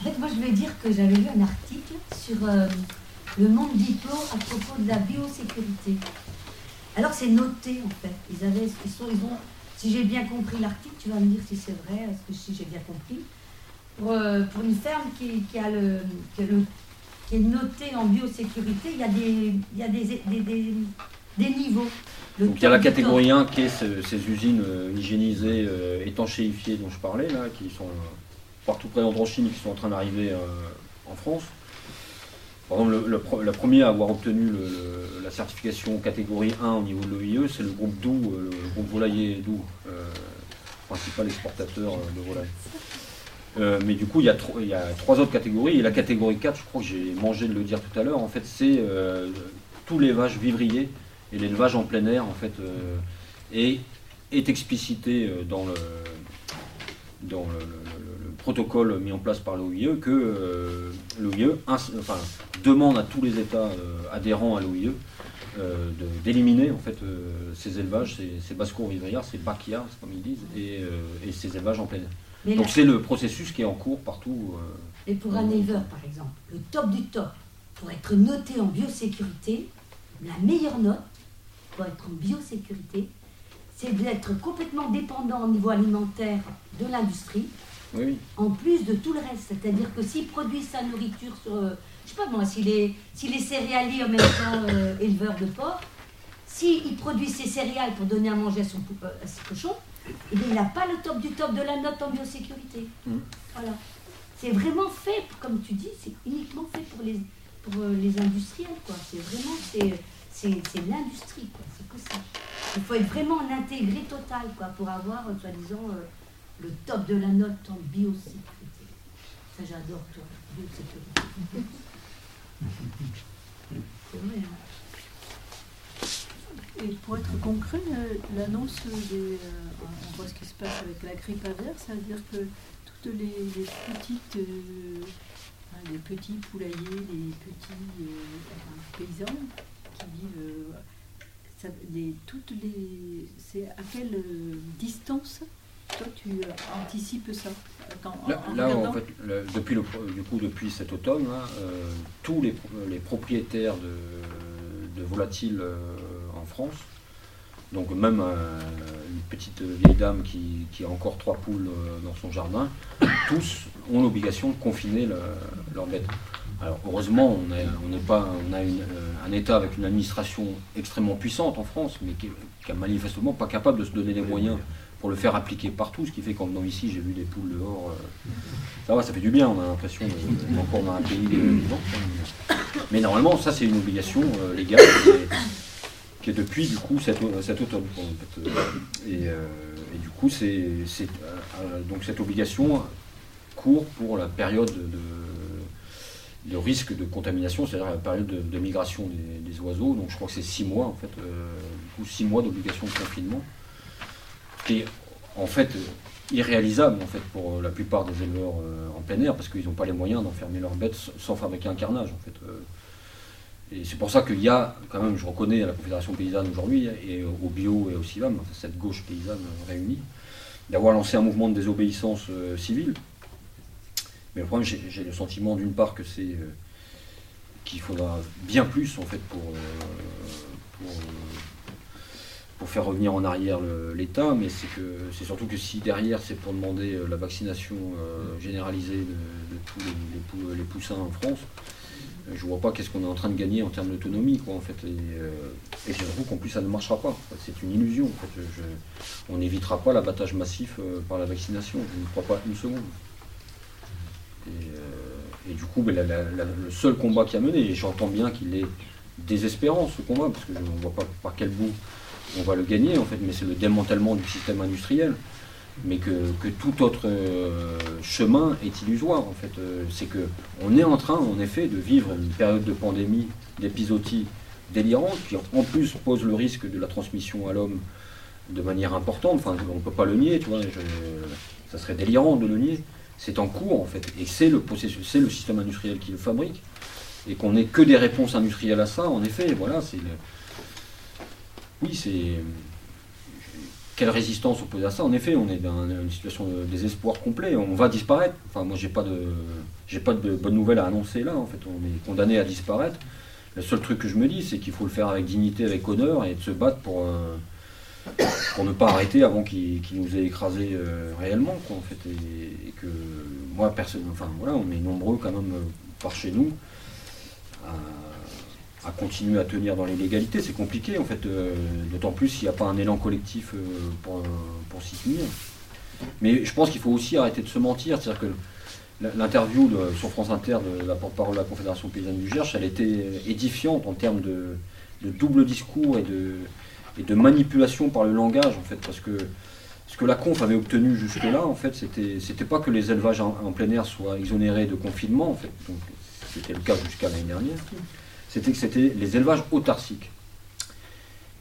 En fait, moi, je voulais dire que j'avais lu un article sur euh, le monde diplo à propos de la biosécurité. Alors, c'est noté, en fait. Ils avaient, ils sont, ils ont, si j'ai bien compris l'article, tu vas me dire si c'est vrai, que si j'ai bien compris, pour, euh, une ferme qui, a le, qui, est notée en biosécurité, il y a des, il y a des- des niveaux. Donc il y a la catégorie 1 qui est ce- ces usines euh, hygiénisées, euh, étanchéifiées dont je parlais, là, qui sont euh, partout présentes en Chine et qui sont en train d'arriver en France. Par exemple, le, le la première à avoir obtenu le- la certification catégorie 1 au niveau de l'OIE, c'est le groupe Doux, le groupe volailler Doux, principal exportateur de volaille. Euh, mais du coup, il y, a tro- il y a trois autres catégories. Et la catégorie 4, je crois que j'ai mangé de le dire tout à l'heure, en fait, c'est euh, tout l'élevage vivrier et l'élevage en plein air, en fait, euh, est explicité euh, dans le, dans le, le- le- le protocole mis en place par l'OIE que euh, l'OIE enfin, demande à tous les États adhérents à l'OIE d'éliminer en fait ces élevages, ces, ces basses-cours vivrières, ces backyards comme ils disent, et, et ces élevages en plein air. Mais Donc c'est le processus qui est en cours partout. euh, Et pour un éleveur, par exemple, le top du top, pour être noté en biosécurité, la meilleure note pour être en biosécurité, c'est d'être complètement dépendant au niveau alimentaire de l'industrie, oui, en plus de tout le reste. C'est-à-dire que s'il produit sa nourriture sur, euh, je sais pas moi, s'il est, s'il est céréalier en même temps euh, éleveur de porc, s'il produit ses céréales pour donner à manger à, son, euh, à ses cochons, eh bien, il n'a pas le top du top de la note en biosécurité. Mm. Voilà. C'est vraiment fait, comme tu dis, c'est uniquement fait pour les, pour euh, les industriels. quoi. C'est vraiment, c'est, c'est, l'industrie. C'est que ça. Il faut être vraiment en intégré total, quoi, pour avoir, euh, soi-disant, euh, le top de la note en biosécurité. Ça, j'adore, toi. C'est vrai. Et pour être concret, euh, l'annonce des. on voit ce qui se passe avec la grippe aviaire, ça veut dire que toutes les, petites. les petits poulaillers, les petits paysans qui vivent. euh, ça- les- toutes les. C'est à quelle euh, distance toi tu euh, anticipes ça Quand- Là, en là, en regardant fait, le- depuis, le, du coup, depuis cet automne, euh, tous les, les propriétaires de, de volatiles euh, en France, donc même euh, une petite vieille dame qui, qui a encore trois poules dans son jardin, tous ont l'obligation de confiner le- leurs bêtes. Alors heureusement, on n'est pas, on a une, euh, un État avec une administration extrêmement puissante en France, mais qui, qui est manifestement pas capable de se donner les moyens pour le faire appliquer partout, ce qui fait qu'en venant ici, j'ai vu des poules dehors. euh, ça va, ça fait du bien, on a l'impression d'être encore dans un pays. Mais normalement, ça c'est une obligation euh, légale qui est, qui est depuis du coup cet, au- cet automne. quoi, en fait. Et, euh, et du coup, c'est donc cette obligation court pour la période de, de risque de contamination, c'est-à-dire la période de, migration des, oiseaux. Donc je crois que c'est six mois en fait, euh, coup six mois d'obligation de confinement, qui est en fait euh, irréalisable en fait pour euh, la plupart des éleveurs en plein air parce qu'ils n'ont pas les moyens d'enfermer leurs bêtes sans fabriquer un carnage en fait. Et c'est pour ça qu'il y a, quand même, je reconnais à la Confédération paysanne aujourd'hui, et au bio et au CIVAM, cette gauche paysanne réunie, d'avoir lancé un mouvement de désobéissance civile. Mais le problème, j'ai le sentiment d'une part que c'est euh, qu'il faudra bien plus en fait pour, euh, pour, faire revenir en arrière l'État, mais c'est que c'est surtout que si derrière c'est pour demander euh, la vaccination généralisée de, tous les, les pou- les poussins en France, je vois pas qu'est-ce qu'on est en train de gagner en termes d'autonomie, quoi, en fait. Et, euh, et j'avoue qu'en plus, ça ne marchera pas. C'est une illusion, on n'évitera pas l'abattage massif par la vaccination. Je ne crois pas une seconde. Et, euh, et du coup, ben, le seul combat qui a mené, et j'entends bien qu'il est désespérant, ce combat, parce que je ne vois pas par quel bout on va le gagner, en fait, mais c'est le démantèlement du système industriel mais que, tout autre euh, chemin est illusoire en fait. Euh, c'est que on est en train en effet de vivre une période de pandémie, d'épisodie délirante, qui en plus pose le risque de la transmission à l'homme de manière importante. Enfin, on ne peut pas le nier, tu vois. ça serait délirant de le nier. C'est en cours en fait, et c'est le processus, c'est le système industriel qui le fabrique, et qu'on n'ait que des réponses industrielles à ça. En effet, voilà, c'est oui, c'est quelle résistance opposée à ça? En effet, on est dans une situation de désespoir complet. On va disparaître. Enfin, moi, j'ai pas de, j'ai pas de bonnes nouvelles à annoncer là. En fait, on est condamné à disparaître. Le seul truc que je me dis, c'est qu'il faut le faire avec dignité, avec honneur, et de se battre pour, euh, pour ne pas arrêter avant qu'il nous ait écrasé euh, réellement, quoi, en fait. Et, que moi, personne, enfin voilà, on est nombreux quand même par chez nous à continuer à tenir dans les légalités. C'est compliqué en fait, euh, d'autant plus s'il n'y a pas un élan collectif euh, pour, pour s'y tenir. Mais je pense qu'il faut aussi arrêter de se mentir. C'est-à-dire que l'interview sur France Inter de la porte-parole de la Confédération paysanne du Gers, elle était édifiante en termes de, double discours et de, et de manipulation par le langage en fait, parce que ce que la conf avait obtenu jusque-là, en fait, c'était, c'était pas que les élevages en, plein air soient exonérés de confinement, en fait, donc c'était le cas jusqu'à l'année dernière, c'était que c'était les élevages autarciques.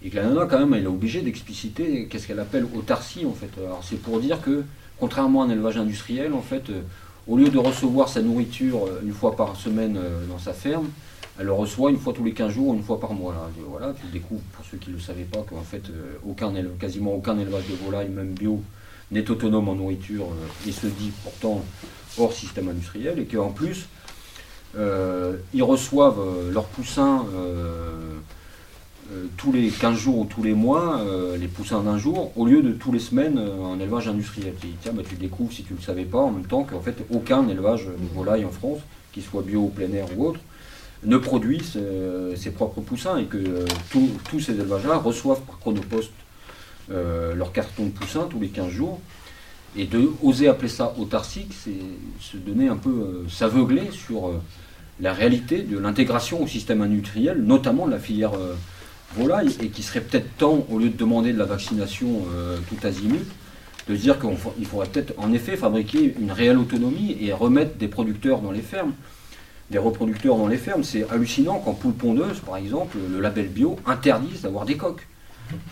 Et que la nana, quand même, elle est obligée d'expliciter qu'est-ce qu'elle appelle autarcie, en fait. Alors, c'est pour dire que, contrairement à un élevage industriel, en fait, euh, au lieu de recevoir sa nourriture euh, une fois par semaine euh, dans sa ferme, elle le reçoit une fois tous les 15 jours, une fois par mois. voilà, tu découvres, pour ceux qui ne le savaient pas, qu'en fait, aucun, quasiment aucun élevage de volaille, même bio, n'est autonome en nourriture et se dit pourtant hors système industriel, et qu'en plus, euh, ils reçoivent euh, leurs poussins euh, tous les 15 jours ou tous les mois, les poussins d'un jour, au lieu de tous les semaines en élevage industriel. Tiens, bah, tu découvres, si tu ne le savais pas, en même temps qu'en fait, aucun élevage de volaille en France, qu'il soit bio plein air ou autre, ne produit ses, propres poussins et que tous ces élevages-là reçoivent par chronopost leur carton de poussins tous les 15 jours. Et de oser appeler ça autarcique, c'est se donner un peu, s'aveugler sur la réalité de l'intégration au système industriel, notamment de la filière euh, volaille, et qui serait peut-être temps, au lieu de demander de la vaccination euh, tout azimut, de dire qu'il faudrait peut-être en effet fabriquer une réelle autonomie et remettre des producteurs dans les fermes, des reproducteurs dans les fermes. C'est hallucinant qu'en poule pondeuse, par exemple, le label bio interdise d'avoir des coques.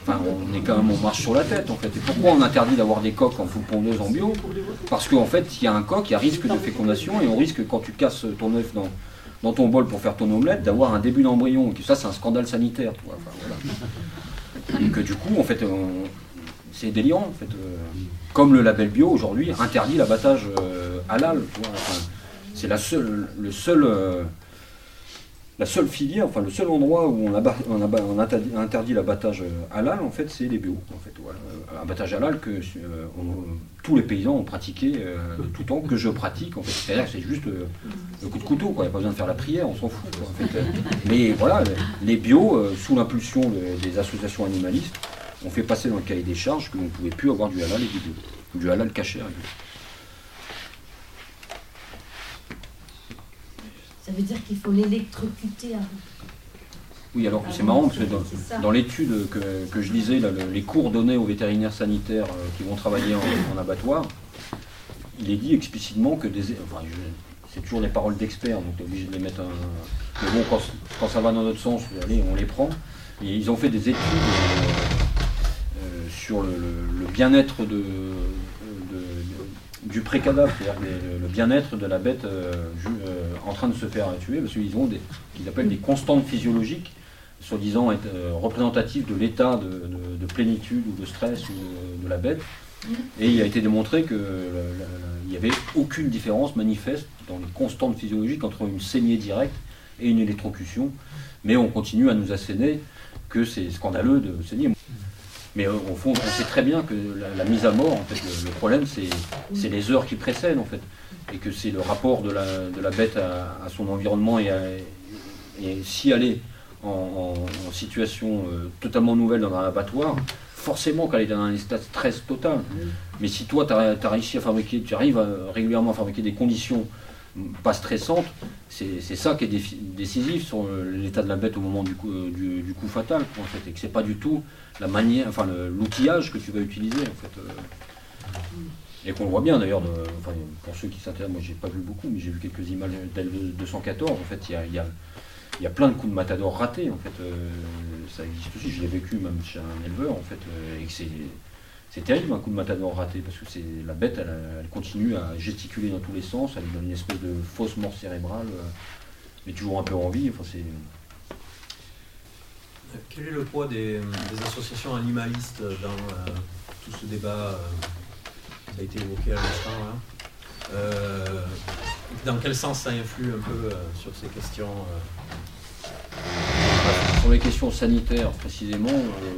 Enfin, on est quand même, on marche sur la tête en fait. Et pourquoi on interdit d'avoir des coques en poule pondeuse en bio? Parce qu'en fait, il y a un coq, il y a risque de fécondation et on risque quand tu casses ton œuf dans, ton bol pour faire ton omelette, d'avoir un début d'embryon. Ça, c'est un scandale sanitaire. Et que du coup, en fait, c'est délirant. En fait. Euh, comme le label bio aujourd'hui interdit l'abattage euh, halal. C'est la seule, le seul, euh, filière, enfin le seul endroit où on, on, interdit, l'abattage euh, halal, en fait, c'est les bio. En fait, voilà. Abattage halal que euh, tous les paysans ont pratiqué euh, de tout temps, que je pratique. En fait, c'est juste le coup de couteau. Il n'y a pas besoin de faire la prière, on s'en fout. Mais voilà, les bio, sous l'impulsion des associations animalistes, ont fait passer dans le cahier des charges que l'on ne pouvait plus avoir du halal et du bio, du halal caché. Ça veut dire qu'il faut l'électrocuter avant. Oui, alors c'est marrant parce que dans, l'étude que, je lisais, les cours donnés aux vétérinaires sanitaires euh, qui vont travailler en, abattoir, il est dit explicitement que des. Enfin, c'est toujours les paroles d'experts, donc tu es obligé de les mettre. Un, mais bon, quand, ça va dans notre sens, allez, on les prend. Et ils ont fait des études euh, euh, sur le, bien-être de, du précadavre, c'est-à-dire le, bien-être de la bête euh, euh, en train de se faire tuer, parce qu'ils ont appellent des constantes physiologiques, soi-disant euh, représentatives de l'état de, plénitude ou de stress de, la bête. Et il a été démontré qu'il n'y avait aucune différence manifeste dans les constantes physiologiques entre une saignée directe et une électrocution. Mais on continue à nous asséner que c'est scandaleux de saigner. Mais euh, au fond, on sait très bien que la, mise à mort, en fait, le, problème, c'est les heures qui précèdent, en fait. Et que c'est le rapport de la, bête à, son environnement et, si elle est en, situation euh, totalement nouvelle dans un abattoir, forcément qu'elle est dans un état de stress total. Mais si toi, tu as, réussi à fabriquer, tu arrives régulièrement à fabriquer des conditions pas stressantes, c'est ça qui est décisif sur l'état de la bête au moment du coup, coup fatal. En fait, et que c'est pas du tout la manière, enfin l'outillage que tu vas utiliser en fait. Euh. et qu'on voit bien d'ailleurs, pour ceux qui s'intéressent, moi j'ai pas vu beaucoup, mais j'ai vu quelques images d'El 214. En fait, il y a, y, plein de coups de matador ratés. En fait, euh, ça existe aussi. Je l'ai vécu même chez un éleveur en fait, euh, et que c'est c'est terrible un coup de matador raté parce que c'est la bête, elle, continue à gesticuler dans tous les sens, elle donne une espèce de fausse mort cérébrale, mais toujours un peu en vie. Enfin, c'est quel est le poids des, associations animalistes dans, tout ce débat qui a été évoqué à l'instant. dans quel sens ça influe un peu sur ces questions Sur les questions sanitaires précisément,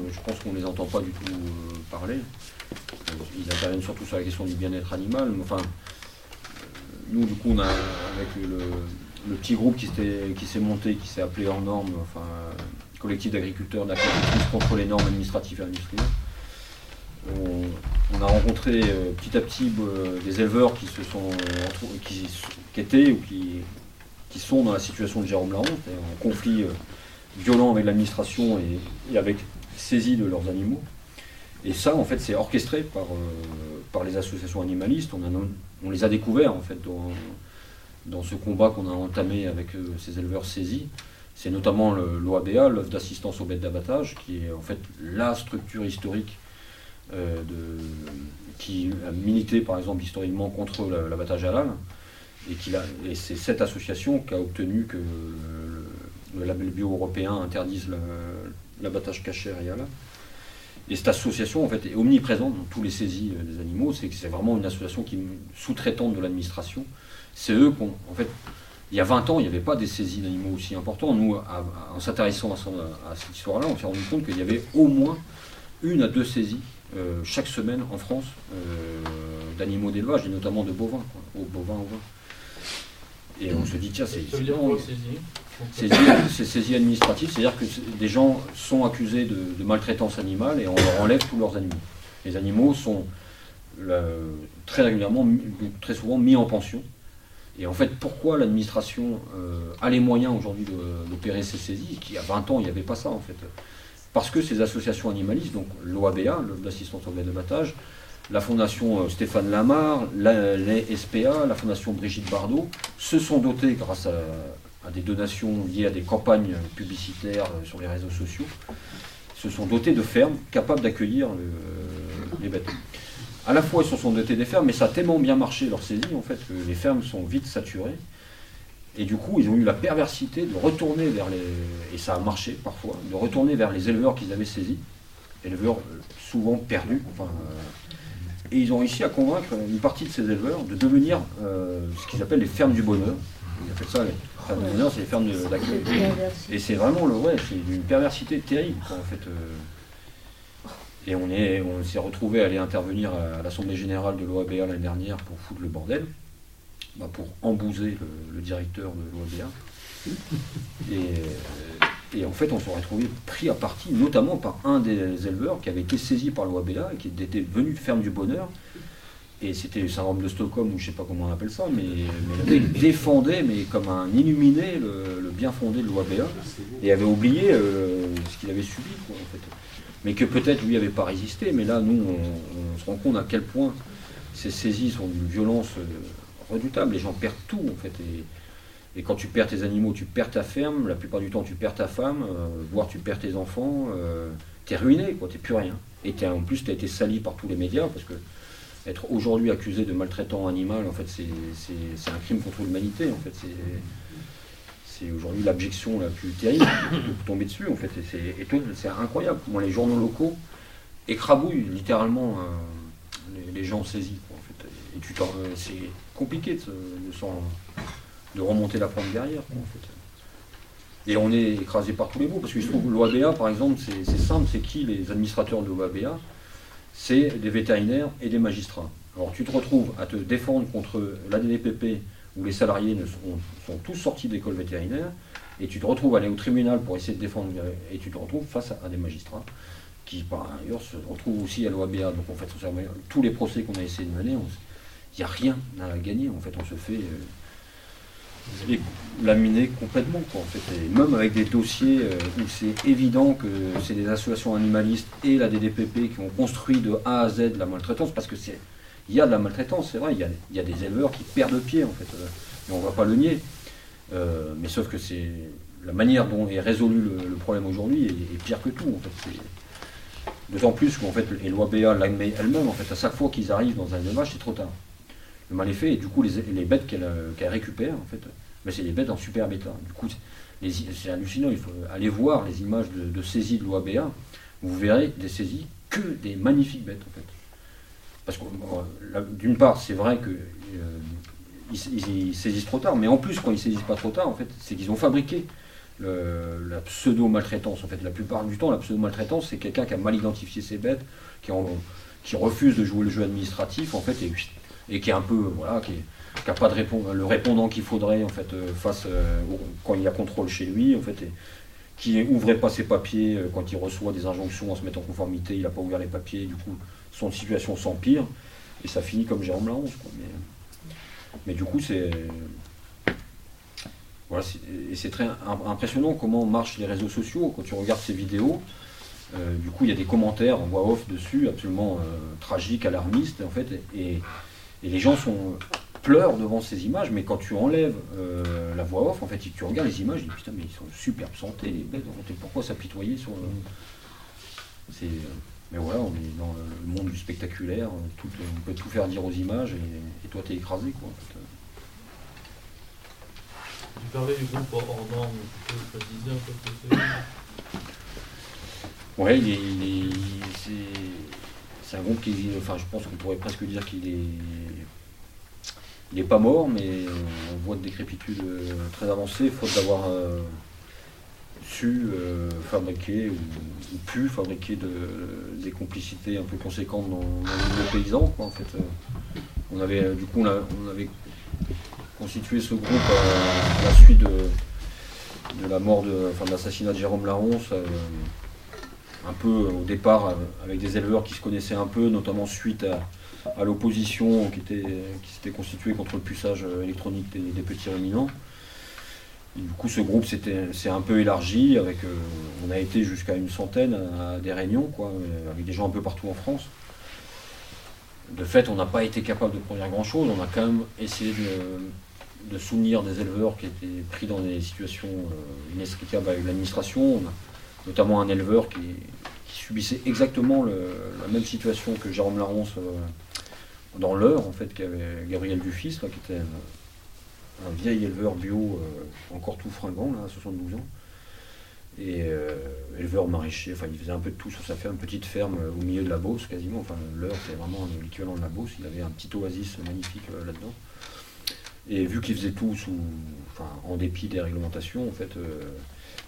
je pense qu'on ne les entend pas du tout parler. Ils interviennent surtout sur la question du bien-être animal. Enfin, nous, du coup, on a, avec le, petit groupe qui s'est monté, qui s'est appelé en normes, enfin, collectif d'agriculteurs d'agriculture contre les normes administratives et industrielles, on, a rencontré euh, petit à petit euh, des éleveurs qui se sont qui, étaient ou qui, sont dans la situation de Jérôme Laron, en conflit euh, violent avec l'administration et, avec saisie de leurs animaux. Et ça, en fait, c'est orchestré par, par les associations animalistes. On, les a découverts, en fait, dans, ce combat qu'on a entamé avec ces éleveurs saisis. C'est notamment l'OABA, l'œuvre d'assistance aux bêtes d'abattage, qui est en fait la structure historique euh, qui a milité par exemple historiquement contre l'abattage halal. Et, et c'est cette association qui a obtenu que le, label bio européen interdise l'abattage caché et halal. Et cette association en fait est omniprésente dans tous les saisies euh, des animaux. C'est c'est vraiment une association qui sous-traitante de l'administration. C'est eux qui en fait il y a 20 ans, il n'y avait pas des saisies d'animaux aussi importants. Nous, en s'intéressant à, cette histoire-là, on s'est rendu compte qu'il y avait au moins une à deux saisies euh, chaque semaine en France euh, d'animaux d'élevage, et notamment de bovins, au bovins au vin. Et on se dit, tiens, c'est. Ça veut dire quoi, saisie C'est saisie administrative, c'est-à-dire que des gens sont accusés de, maltraitance animale et on leur enlève tous leurs animaux. Les animaux sont très régulièrement, très souvent mis en pension. Et en fait, pourquoi l'administration euh, a les moyens aujourd'hui d'opérer ces saisies, qui a 20 ans, il n'y avait pas ça en fait? Parce que ces associations animalistes, donc l'OABA, l'assistance au de battage, la fondation euh, Stéphane Lamar, les SPA, la fondation Brigitte Bardot, se sont dotés, grâce à, des donations liées à des campagnes publicitaires euh, sur les réseaux sociaux, se sont dotés de fermes capables d'accueillir les bêtes à la fois ils se sont dotés des fermes, mais ça a tellement bien marché leur saisie en fait que les fermes sont vite saturées. Et du coup, ils ont eu la perversité de retourner vers les. Et ça a marché parfois, de retourner vers les éleveurs qu'ils avaient saisis, éleveurs euh, souvent perdus. Enfin, euh, et ils ont réussi à convaincre une partie de ces éleveurs de devenir euh, ce qu'ils appellent les fermes du bonheur. Ils appellent ça les c'est les fermes. Et c'est vraiment le ouais, c'est une perversité terrible en fait. Et on s'est on retrouvé à aller intervenir à l'Assemblée Générale de l'OABA l'année dernière pour foutre le bordel, bah, pour embouser le, directeur de l'OABA. Et, et, en fait, on s'est retrouvé pris à partie, notamment par un des éleveurs qui avait été saisi par l'OABA et qui était venu de ferme du bonheur. Et c'était le syndrome de Stockholm, ou je ne sais pas comment on appelle ça, mais, il défendait, mais comme un illuminé, le, bien fondé de l'OABA, et avait oublié euh, ce qu'il avait subi. Quoi, en fait mais que peut-être lui n'avait pas résisté. Mais là, nous, on, se rend compte à quel point ces saisies sont d'une violence euh, redoutable. Les gens perdent tout, en fait. Et, quand tu perds tes animaux, tu perds ta ferme. La plupart du temps, tu perds ta femme, euh, voire tu perds tes enfants. Euh, tu es ruiné, quoi. T'es plus rien. Et en plus, tu as été sali par tous les médias, parce que être aujourd'hui accusé de maltraitant animal, en fait, c'est un crime contre l'humanité. En fait, c'est aujourd'hui l'abjection la plus terrible de tomber dessus, en fait. Et c'est incroyable les journaux locaux écrabouillent littéralement euh, les, gens saisis. en fait. Et euh, c'est compliqué de, de, remonter la pente derrière. en fait. Et on est écrasé par tous les bouts, parce que trouve l'OABA, par exemple, c'est simple, c'est qui les administrateurs de l'OABA C'est des vétérinaires et des magistrats. Alors tu te retrouves à te défendre contre l'ADDPP où les salariés sont, tous sortis d'école vétérinaire, et tu te retrouves à aller au tribunal pour essayer de défendre, et tu te retrouves face à, des magistrats qui, par ailleurs, se retrouvent aussi à l'OABA. Donc, en fait, tous les procès qu'on a essayé de mener, il n'y a rien à gagner. En fait, on se fait euh, laminer complètement. en fait. Et même avec des dossiers euh, où c'est évident que c'est des associations animalistes et la DDPP qui ont construit de A à Z la maltraitance, parce que c'est il y a de la maltraitance, c'est vrai, il y, a, des éleveurs qui perdent pied, en fait, euh, et on ne va pas le nier. Euh, mais sauf que c'est la manière dont est résolu le, problème aujourd'hui est, pire que tout, en fait. D'autant plus qu'en fait, et l'OABA l'admet elle-même, en fait, à chaque fois qu'ils arrivent dans un élevage, c'est trop tard. Le mal est fait, et du coup, les, bêtes qu'elle récupère, en fait, c'est des bêtes en super bêta. Du coup, c'est hallucinant, il faut aller voir les images de, de saisie de l'OABA, vous verrez des saisies que des magnifiques bêtes, en fait. Parce que, d'une part, c'est vrai que ils, saisissent trop tard, mais en plus, quand ils saisissent pas trop tard, en fait, c'est qu'ils ont fabriqué la pseudo-maltraitance. En fait, la plupart du temps, la pseudo-maltraitance, c'est quelqu'un qui a mal identifié ses bêtes, qui, qui, refuse de jouer le jeu administratif, en fait, et qui est un peu, voilà, qui n'a pas de le répondant qu'il faudrait, en fait, euh, face euh, quand il y a contrôle chez lui, en fait, qui ouvrait pas ses papiers euh, quand il reçoit des injonctions en se mettant en conformité, il n'a pas ouvert les papiers, du coup, son situation s'empire, et ça finit comme Jérôme Larance, quoi. Mais, mais du coup, c'est. Voilà, et c'est très impressionnant comment marchent les réseaux sociaux. Quand tu regardes ces vidéos, du coup, il y a des commentaires en voix off dessus, absolument tragiques, alarmistes, en fait, et, les gens sont, pleurent devant ces images, mais quand tu enlèves euh, la voix off, en fait, tu regardes les images, tu dis putain, mais ils sont superbe santé, les bêtes, pourquoi s'apitoyer sur. C'est. Mais voilà, on est dans le monde du spectaculaire, tout, on peut tout faire dire aux images et, toi t'es écrasé quoi. En fait. Tu parlais du groupe hors norme, tu peux préciser un peu ce que c'est Ouais, il est, c'est, un groupe qui, enfin je pense qu'on pourrait presque dire qu'il est, il n'est pas mort, mais on voit de décrépitude euh, très avancée, faute d'avoir euh, su euh, fabriquer ou, pu fabriquer des complicités un peu conséquentes dans, dans les paysans. en fait. On avait, du coup, on, avait constitué ce groupe à, la suite de, la mort de, enfin, de l'assassinat de Jérôme Laronce, un peu au départ avec des éleveurs qui se connaissaient un peu, notamment suite à, l'opposition qui, s'était constituée contre le puçage électronique des petits ruminants du coup, ce groupe s'est un peu élargi. Avec, euh, on a été jusqu'à une centaine à, des réunions, quoi, euh, avec des gens un peu partout en France. De fait, on n'a pas été capable de produire grand-chose. On a quand même essayé de, soutenir des éleveurs qui étaient pris dans des situations euh, inextricables avec l'administration. Notamment un éleveur qui, subissait exactement la même situation que Jérôme Laronce dans l'heure, en fait, qu'avait Gabriel Dufis, qui était un vieil éleveur bio, euh, encore tout fringant, là, à 72 ans. Et euh, éleveur maraîcher, enfin il faisait un peu de tout sur sa ferme, petite ferme euh, au milieu de la Beauce quasiment, enfin l'heure c'est vraiment l'équivalent de la Beauce, il avait un petit oasis magnifique là-dedans. Et vu qu'il faisait tout sous, en dépit des réglementations, en fait,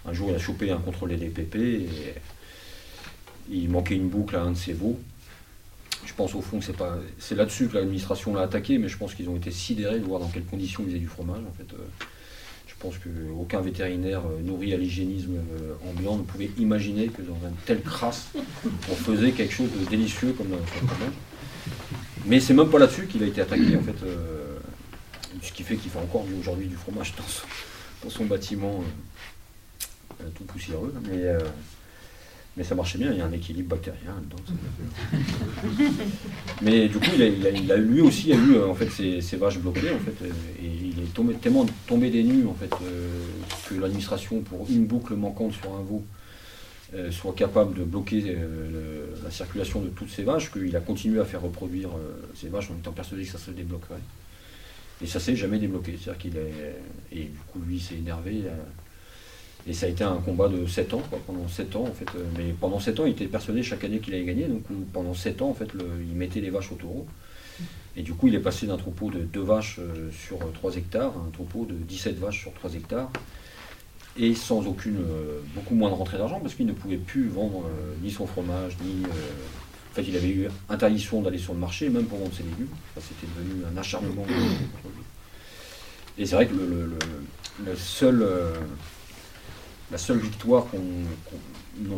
un jour il a chopé un contrôle des DPP et il manquait une boucle à un de ses veaux. Je pense au fond que c'est là-dessus que l'administration l'a attaqué, mais je pense qu'ils ont été sidérés de voir dans quelles conditions ils faisaient du fromage. En fait, euh. je pense qu'aucun vétérinaire euh, nourri à l'hygiénisme euh, ambiant ne pouvait imaginer que dans une telle crasse, on faisait quelque chose de délicieux comme le fromage. Mais c'est même pas là-dessus qu'il a été attaqué en fait. ce qui fait qu'il fait encore aujourd'hui du fromage dans son, bâtiment tout poussiéreux. Mais, mais ça marchait bien, il y a un équilibre bactérien dedans. Mais du coup, il a, lui aussi a eu euh, en fait ses, vaches bloquées en fait, euh, et il est tombé, tellement tombé des nues en fait euh, que l'administration pour une boucle manquante sur un veau soit capable de bloquer la circulation de toutes ces vaches, qu'il a continué à faire reproduire ces vaches en étant persuadé que ça se débloquerait. Et ça s'est jamais débloqué. C'est-à-dire qu'il est. Et du coup, lui, s'est énervé. Et ça a été un combat de 7 ans, pendant 7 ans en fait. Euh, mais pendant 7 ans, il était persuadé chaque année qu'il allait gagner. Donc pendant 7 ans, en fait, il mettait les vaches au taureau. Et du coup, il est passé d'un troupeau de 2 vaches euh, sur 3 hectares à un troupeau de 17 vaches sur 3 hectares. Et sans aucune, euh, beaucoup moins de rentrée d'argent, parce qu'il ne pouvait plus vendre ni son fromage, ni. en fait, il avait eu interdiction d'aller sur le marché, même pour vendre ses légumes. C'était devenu un acharnement. Et c'est vrai que le seul la seule victoire qu'on.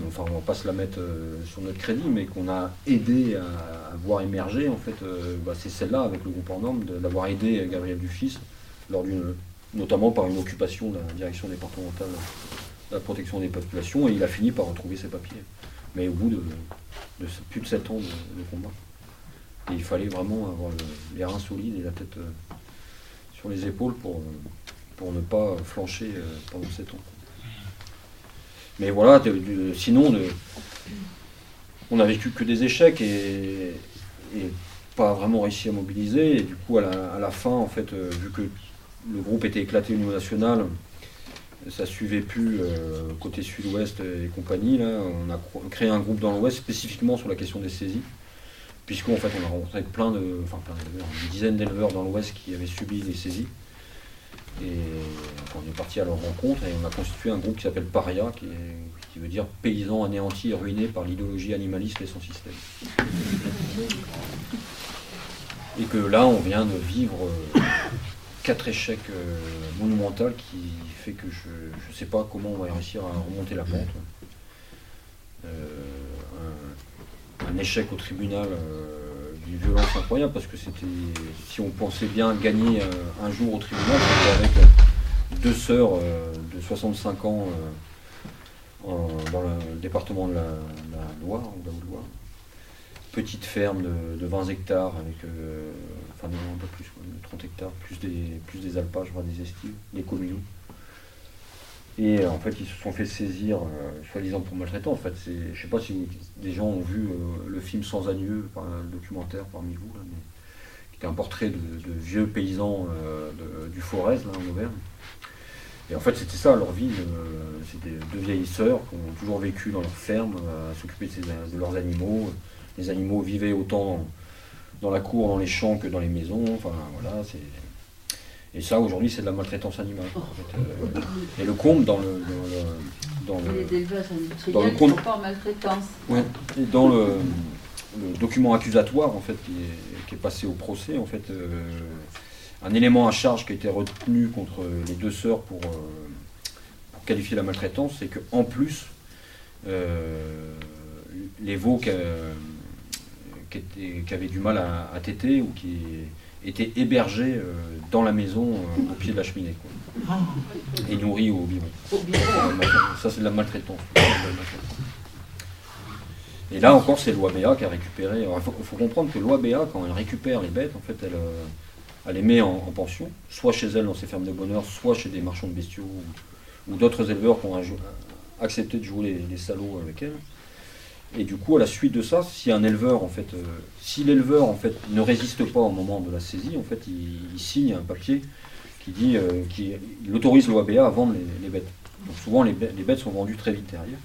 enfin, on va pas se la mettre euh, sur notre crédit, mais qu'on a aidé à, voir émerger, en fait, euh, bah, c'est celle-là, avec le groupe en norme, d'avoir aidé Gabriel Dufis, notamment par une occupation de la direction départementale de la protection des populations, et il a fini par retrouver ses papiers. Mais au bout de, plus de 7 ans de, combat. Et il fallait vraiment avoir les reins solides et la tête euh, sur les épaules pour, pour ne pas flancher pendant 7 ans. Mais voilà, sinon, on n'a vécu que des échecs et, pas vraiment réussi à mobiliser. Et du coup, à la, fin, en fait, euh, vu que le groupe était éclaté au niveau national, ça suivait plus euh, côté sud-ouest et compagnie. Là, on a créé un groupe dans l'ouest spécifiquement sur la question des saisies. Puisqu'en fait, on a rencontré plein de, enfin plein d'éleveurs, une dizaine d'éleveurs dans l'ouest qui avaient subi des saisies. Et on est parti à leur rencontre et on a constitué un groupe qui s'appelle Paria, qui, veut dire paysans anéantis et ruinés par l'idéologie animaliste et son système. Et que là, on vient de vivre euh, quatre échecs euh, monumentaux qui fait que je ne sais pas comment on va réussir à remonter la pente. Euh, un, échec au tribunal d'une violence incroyable parce que c'était si on pensait bien gagner euh, un jour au tribunal, c'était avec euh, deux sœurs euh, de 65 ans dans le département de la, la Loire, ou la Haute-Loire. Petite ferme de, de 20 hectares avec enfin non, un peu plus, quoi, 30 hectares, plus des, plus des alpages, des estives, des communaux. Et euh, en fait, ils se sont fait saisir, euh, soi-disant pour maltraitance. En fait, je sais pas si des gens ont vu euh, le film Sans agneau, par- le documentaire parmi vous, là, qui était un portrait de, vieux paysans du Forez, là, en Auvergne. Et en fait, c'était ça leur vie. c'était deux vieilles sœurs qui ont toujours vécu dans leur ferme, à s'occuper de, de leurs animaux. Les animaux vivaient autant dans la cour, dans les champs que dans les maisons. Enfin, voilà, c'est. Et ça, aujourd'hui, c'est de la maltraitance animale. en fait. Euh, et le comble dans le, dans le, dans le- Les Dans compte- sont pas en maltraitance. Ouais. Et dans le, le document accusatoire en fait, qui, est, qui est passé au procès, en fait, euh, un élément à charge qui a été retenu contre les deux sœurs pour, euh, pour qualifier la maltraitance, c'est qu'en plus, les veaux qui avaient du mal à, à téter ou qui étaient hébergés euh, dans la maison euh, au pied de la cheminée. quoi. Et nourris au biberon. Ça, c'est de la maltraitance. Et là encore, c'est l'OABA qui a récupéré. Il faut, faut comprendre que l'OABA, quand elle récupère les bêtes, en fait, elle, euh, elle les met en, en pension, soit chez elle dans ses fermes de bonheur, soit chez des marchands de bestiaux ou, ou d'autres éleveurs qui ont accepté de jouer les, les salauds avec elle. Et du coup, à la suite de ça, si un éleveur, en fait, euh, si l'éleveur en fait ne résiste pas au moment de la saisie, en fait, il, il signe un papier qui dit, euh, qui il autorise l'OABA à vendre les, les bêtes. Donc souvent, les, bê- les bêtes sont vendues très vite derrière.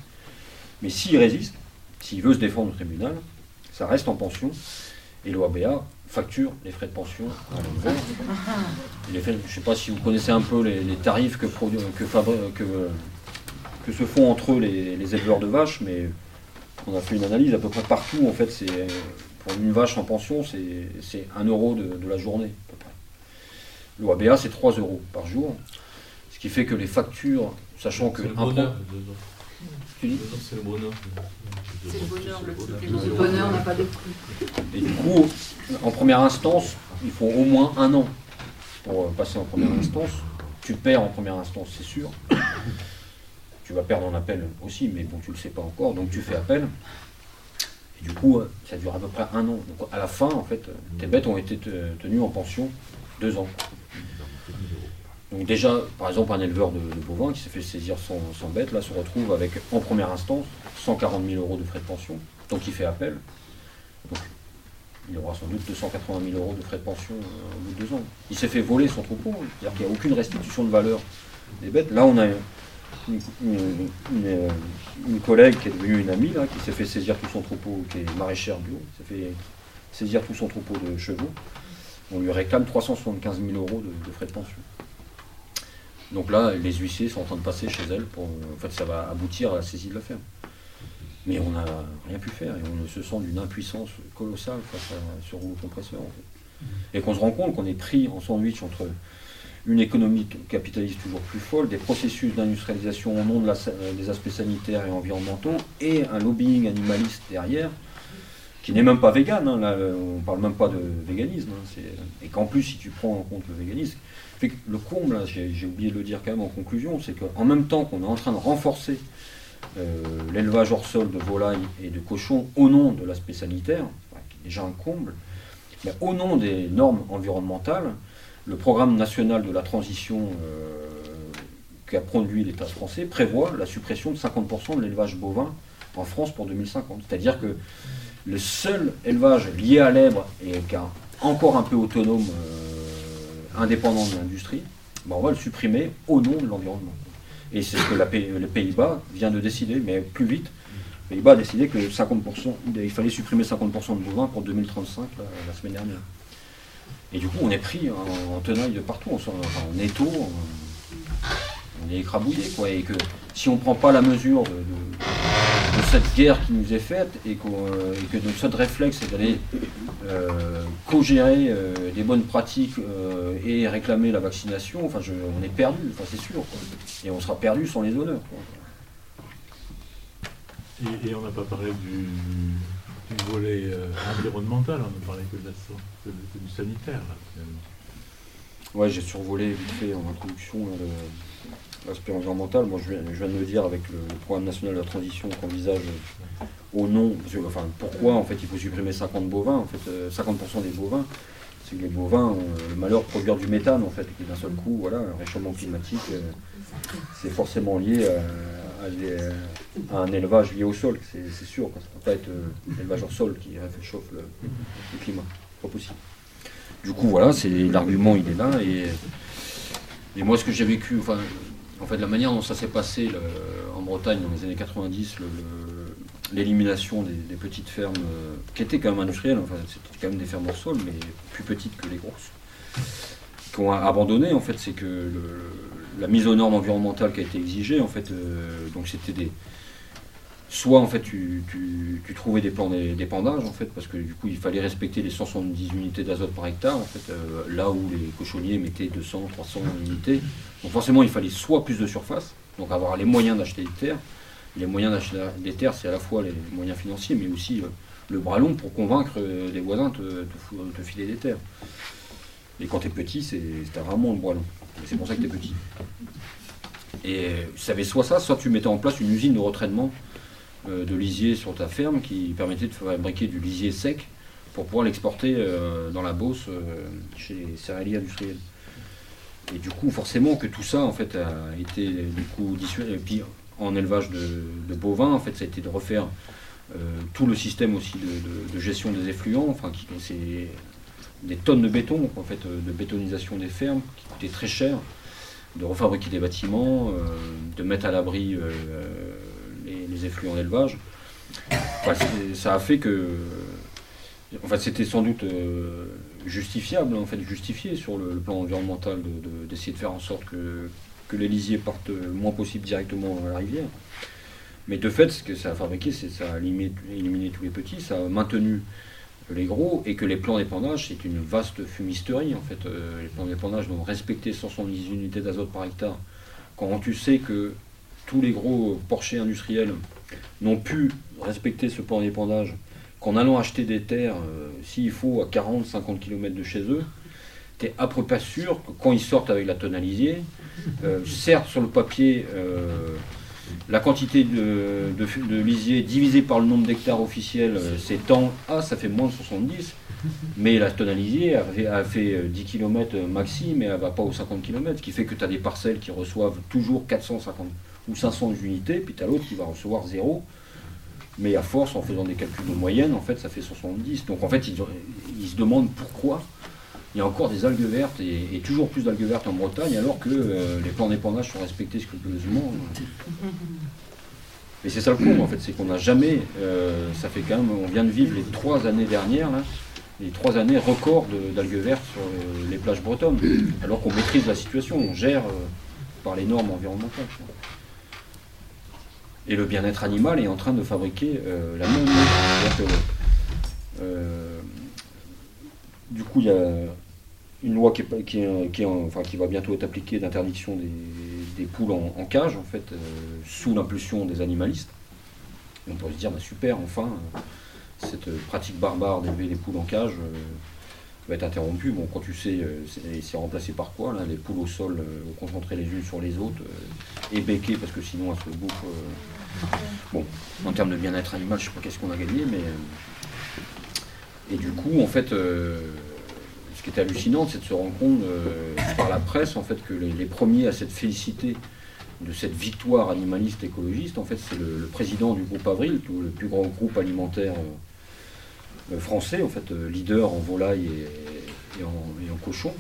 Mais s'il résiste, s'il veut se défendre au tribunal, ça reste en pension et l'OABA facture les frais de pension à l'éleveur. Frais- Je ne sais pas si vous connaissez un peu les, les tarifs que, que, que, que se font entre eux les, les éleveurs de vaches, mais on a fait une analyse à peu près partout. En fait, c'est pour une vache en pension, c'est c'est 1 euro de, de la journée à peu près. L'OABA, c'est 3 euros par jour. Ce qui fait que les factures, sachant que C'est le un bonheur. C'est le bonheur. C'est le bonheur, le bonheur. truc. Le bonheur n'a pas de prix. Et du coup, en première instance, il faut au moins un an pour euh, passer en première instance. Tu perds en première instance, c'est sûr. Tu vas perdre en appel aussi, mais bon, tu ne le sais pas encore, donc tu fais appel. Et du coup, euh, ça dure à peu près un an. Donc à la fin, en fait, euh, tes bêtes ont été te- tenues en pension deux ans. Donc déjà, par exemple, un éleveur de, de bovins qui s'est fait saisir sans, sans bête, là, se retrouve avec, en première instance, 140 000 euros de frais de pension. Donc il fait appel. Donc, il aura sans doute 280 000 euros de frais de pension euh, au bout de deux ans. Il s'est fait voler son troupeau, hein. c'est-à-dire qu'il n'y a aucune restitution de valeur des bêtes. Là, on a une, une- collègue qui est devenue une amie, là, qui s'est fait saisir tout son troupeau, qui est maraîchère bio, s'est fait saisir tout son troupeau de chevaux. On lui réclame 375 000 euros de, frais de pension. Donc là, les huissiers sont en train de passer chez elle pour. En fait, ça va aboutir à la saisie de la ferme. Mais on n'a rien pu faire et on se sent d'une impuissance colossale face à ce rouleau compresseur. Et qu'on se rend compte qu'on est pris en sandwich entre une économie capitaliste toujours plus folle, des processus d'industrialisation au nom sa- des aspects sanitaires et environnementaux, et un lobbying animaliste derrière, qui n'est même pas vegan, hein, là, on parle même pas de véganisme, hein, et qu'en plus, si tu prends en compte le véganisme, le comble, j'ai oublié de le dire quand même en conclusion, c'est qu'en même temps qu'on est en train de renforcer euh, l'élevage hors sol de volailles et de cochons au nom de l'aspect sanitaire, qui est déjà un comble, mais au nom des normes environnementales, le programme national de la transition euh, qu'a produit l'État français prévoit la suppression de 50% de l'élevage bovin en France pour 2050. C'est-à-dire que le seul élevage lié à l'èbre et encore un peu autonome, euh, indépendant de l'industrie, ben, on va le supprimer au nom de l'environnement. Et c'est ce que les Pays-Bas vient de décider, mais plus vite. Les Pays-Bas a décidé que 50%, il fallait supprimer 50% de bovins pour 2035 la, la semaine dernière. Et du coup, on est pris en, en tenaille de partout, on, en étau, on, on est écrabouillé, quoi. Et que si on ne prend pas la mesure de, cette guerre qui nous est faite, et, euh, que notre seul réflexe est d'aller euh, co-gérer euh, des bonnes pratiques euh, et réclamer la vaccination, enfin, on est perdu, enfin, c'est sûr. Et on sera perdu sans les honneurs. et on n'a pas parlé du, du volet euh, environnemental, on ne parlait que, de du sanitaire, là, finalement. Ouais, j'ai survolé vite fait en introduction le- l'aspect environnemental. Moi, je viens, de me dire avec le, le programme national de la transition qu'envisage euh, au nom, enfin, pourquoi en fait il faut supprimer 50 bovins, en fait, euh, 50% des bovins, c'est que les bovins ont euh, le malheur de produire du méthane, en fait, d'un seul coup, voilà, réchauffement climatique, euh, c'est forcément lié à, à à un élevage lié au sol, c'est sûr. Ça ne peut pas être euh, l'élevage au sol qui réchauffe le, le climat, pas possible. Du coup, voilà, c'est l'argument, il est là. Et, et moi, ce que j'ai vécu, enfin, en fait, la manière dont ça s'est passé en Bretagne dans les années 90, le- le- l'élimination des, petites fermes, euh, qui étaient quand même industrielles, enfin, c'était quand même des fermes hors sol, mais plus petites que les grosses, qui ont abandonné, en fait, c'est que le- la mise aux normes environnementales qui a été exigée, en fait, euh, donc c'était des, soit en fait tu, tu- tu trouvais des plans d'é- d'épandage en fait parce que du coup il fallait respecter les 170 unités d'azote par hectare en fait euh, là où les cochonniers mettaient 200 300 unités. Donc forcément il fallait soit plus de surface donc avoir les moyens d'acheter des terres. Les moyens d'acheter des terres c'est à la fois les moyens financiers mais aussi euh, le bras long pour convaincre les voisins de te, te filer des terres. Et quand t'es petit c'est vraiment le bras long c'est pour ça que t'es petit et ça avait soit ça soit tu mettais en place une usine de retraitement euh, de lisier sur ta ferme qui permettait de fabriquer du lisier sec pour pouvoir l'exporter euh, dans la Beauce euh, chez les céréaliers industriels. Et du coup, forcément que tout ça en fait a été du coup dissuadé. Et puis en élevage de, bovins, en fait, ça a été de refaire tout le système aussi de, de- gestion des effluents. Enfin, c'est des tonnes de béton, en fait, euh, de bétonisation des fermes qui coûtaient très cher, de refabriquer des bâtiments, euh, de mettre à l'abri euh, les, effluents d'élevage. Enfin, ça a fait que, c'était sans doute justifiable, en fait, justifié sur le, plan environnemental de- de- d'essayer de, faire en sorte que, que les lisiers partent le moins possible directement à la rivière. Mais de fait, ce que ça a fabriqué, c'est ça a éliminé tous les petits, ça a maintenu les gros, et que les plans d'épandage, c'est une vaste fumisterie. En fait, Euh, les plans d'épandage doivent respecter 170 unités d'azote par hectare. Quand tu sais que tous les gros porchers industriels n'ont pu respecter ce plan d'épandage, qu'en allant acheter des terres, euh, s'il faut, à 40-50 km de chez eux, tu es à peu près sûr que quand ils sortent avec la tonalisier, euh, certes sur le papier, euh, la quantité de, de, de lisier divisée par le nombre d'hectares officiels, euh, c'est tant, ah ça fait moins de 70, mais la tonalisier elle fait, elle fait, euh, 10 km maxi, mais elle va pas aux 50 km, ce qui fait que tu as des parcelles qui reçoivent toujours 450 ou 500 unités, puis tu as l'autre qui va recevoir zéro. Mais à force, en faisant des calculs de moyenne, en fait, ça fait 70. Donc en fait, ils, ils se demandent pourquoi il y a encore des algues vertes et, toujours plus d'algues vertes en Bretagne, alors que euh, les plans d'épandage sont respectés scrupuleusement. Et c'est ça le con, en fait, c'est qu'on n'a jamais, euh, ça fait quand même, on vient de vivre les trois années dernières, là, les trois années records d'algues vertes sur les, les plages bretonnes, alors qu'on maîtrise la situation, on gère euh, par les normes environnementales. Et le bien-être animal est en train de fabriquer euh, la même. Euh, du coup, il y a une loi qui, va bientôt être appliquée d'interdiction des, poules en, cage, en fait, euh, sous l'impulsion des animalistes. On pourrait se dire, bah, super, enfin, euh, cette pratique barbare d'élever les poules en cage euh, va être interrompue. Bon, quand tu sais, euh, c'est remplacé par quoi là, Les poules au sol, euh, concentrées les unes sur les autres, euh, et béquées parce que sinon elles se bouffent. euh. Bon, en termes de bien-être animal, je sais pas qu'est-ce qu'on a gagné, mais. euh, Et du coup, en fait, euh, qui est hallucinant, c'est de se rendre compte euh, par la presse, en fait, que les, premiers à s'être félicités de cette victoire animaliste écologiste, en fait, c'est le, président du groupe Avril, tout- le plus grand groupe alimentaire euh, français, en fait, euh, leader en volaille et, en, en cochon,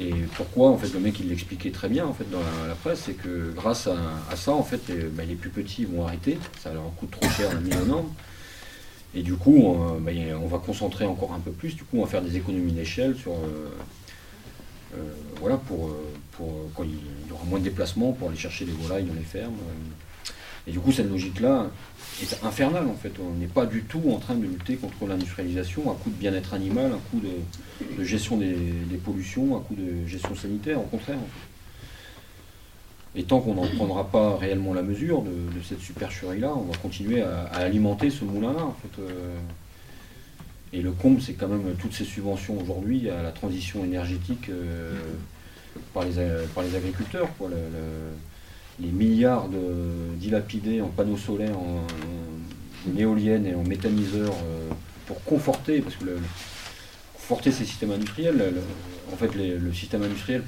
Et pourquoi En fait, le mec il l'expliquait très bien en fait dans la, presse, c'est que grâce à, ça, en fait, les, bah, les plus petits vont arrêter. Ça leur coûte trop cher la mise aux normes. Et du coup, on, bah, on va concentrer encore un peu plus. Du coup, on va faire des économies d'échelle sur euh, euh, voilà pour, euh, pour euh, y aura moins de déplacements pour aller chercher des volailles dans les fermes. euh. Et du coup, cette logique-là est infernale en fait. On n'est pas du tout en train de lutter contre l'industrialisation, un coup de bien-être animal, un coup de, gestion des, pollutions, un coup de gestion sanitaire, au contraire. Et tant qu'on n'en prendra pas réellement la mesure de, cette supercherie-là, on va continuer à, alimenter ce moulin-là. Euh. Et le comble, c'est quand même toutes ces subventions aujourd'hui à la transition énergétique euh, par, les, a- par les agriculteurs. Les milliards dilapidés en panneaux solaires, en, en éoliennes et en méthaniseurs euh, pour conforter, parce que conforter ces systèmes industriels, le- en fait le système industriel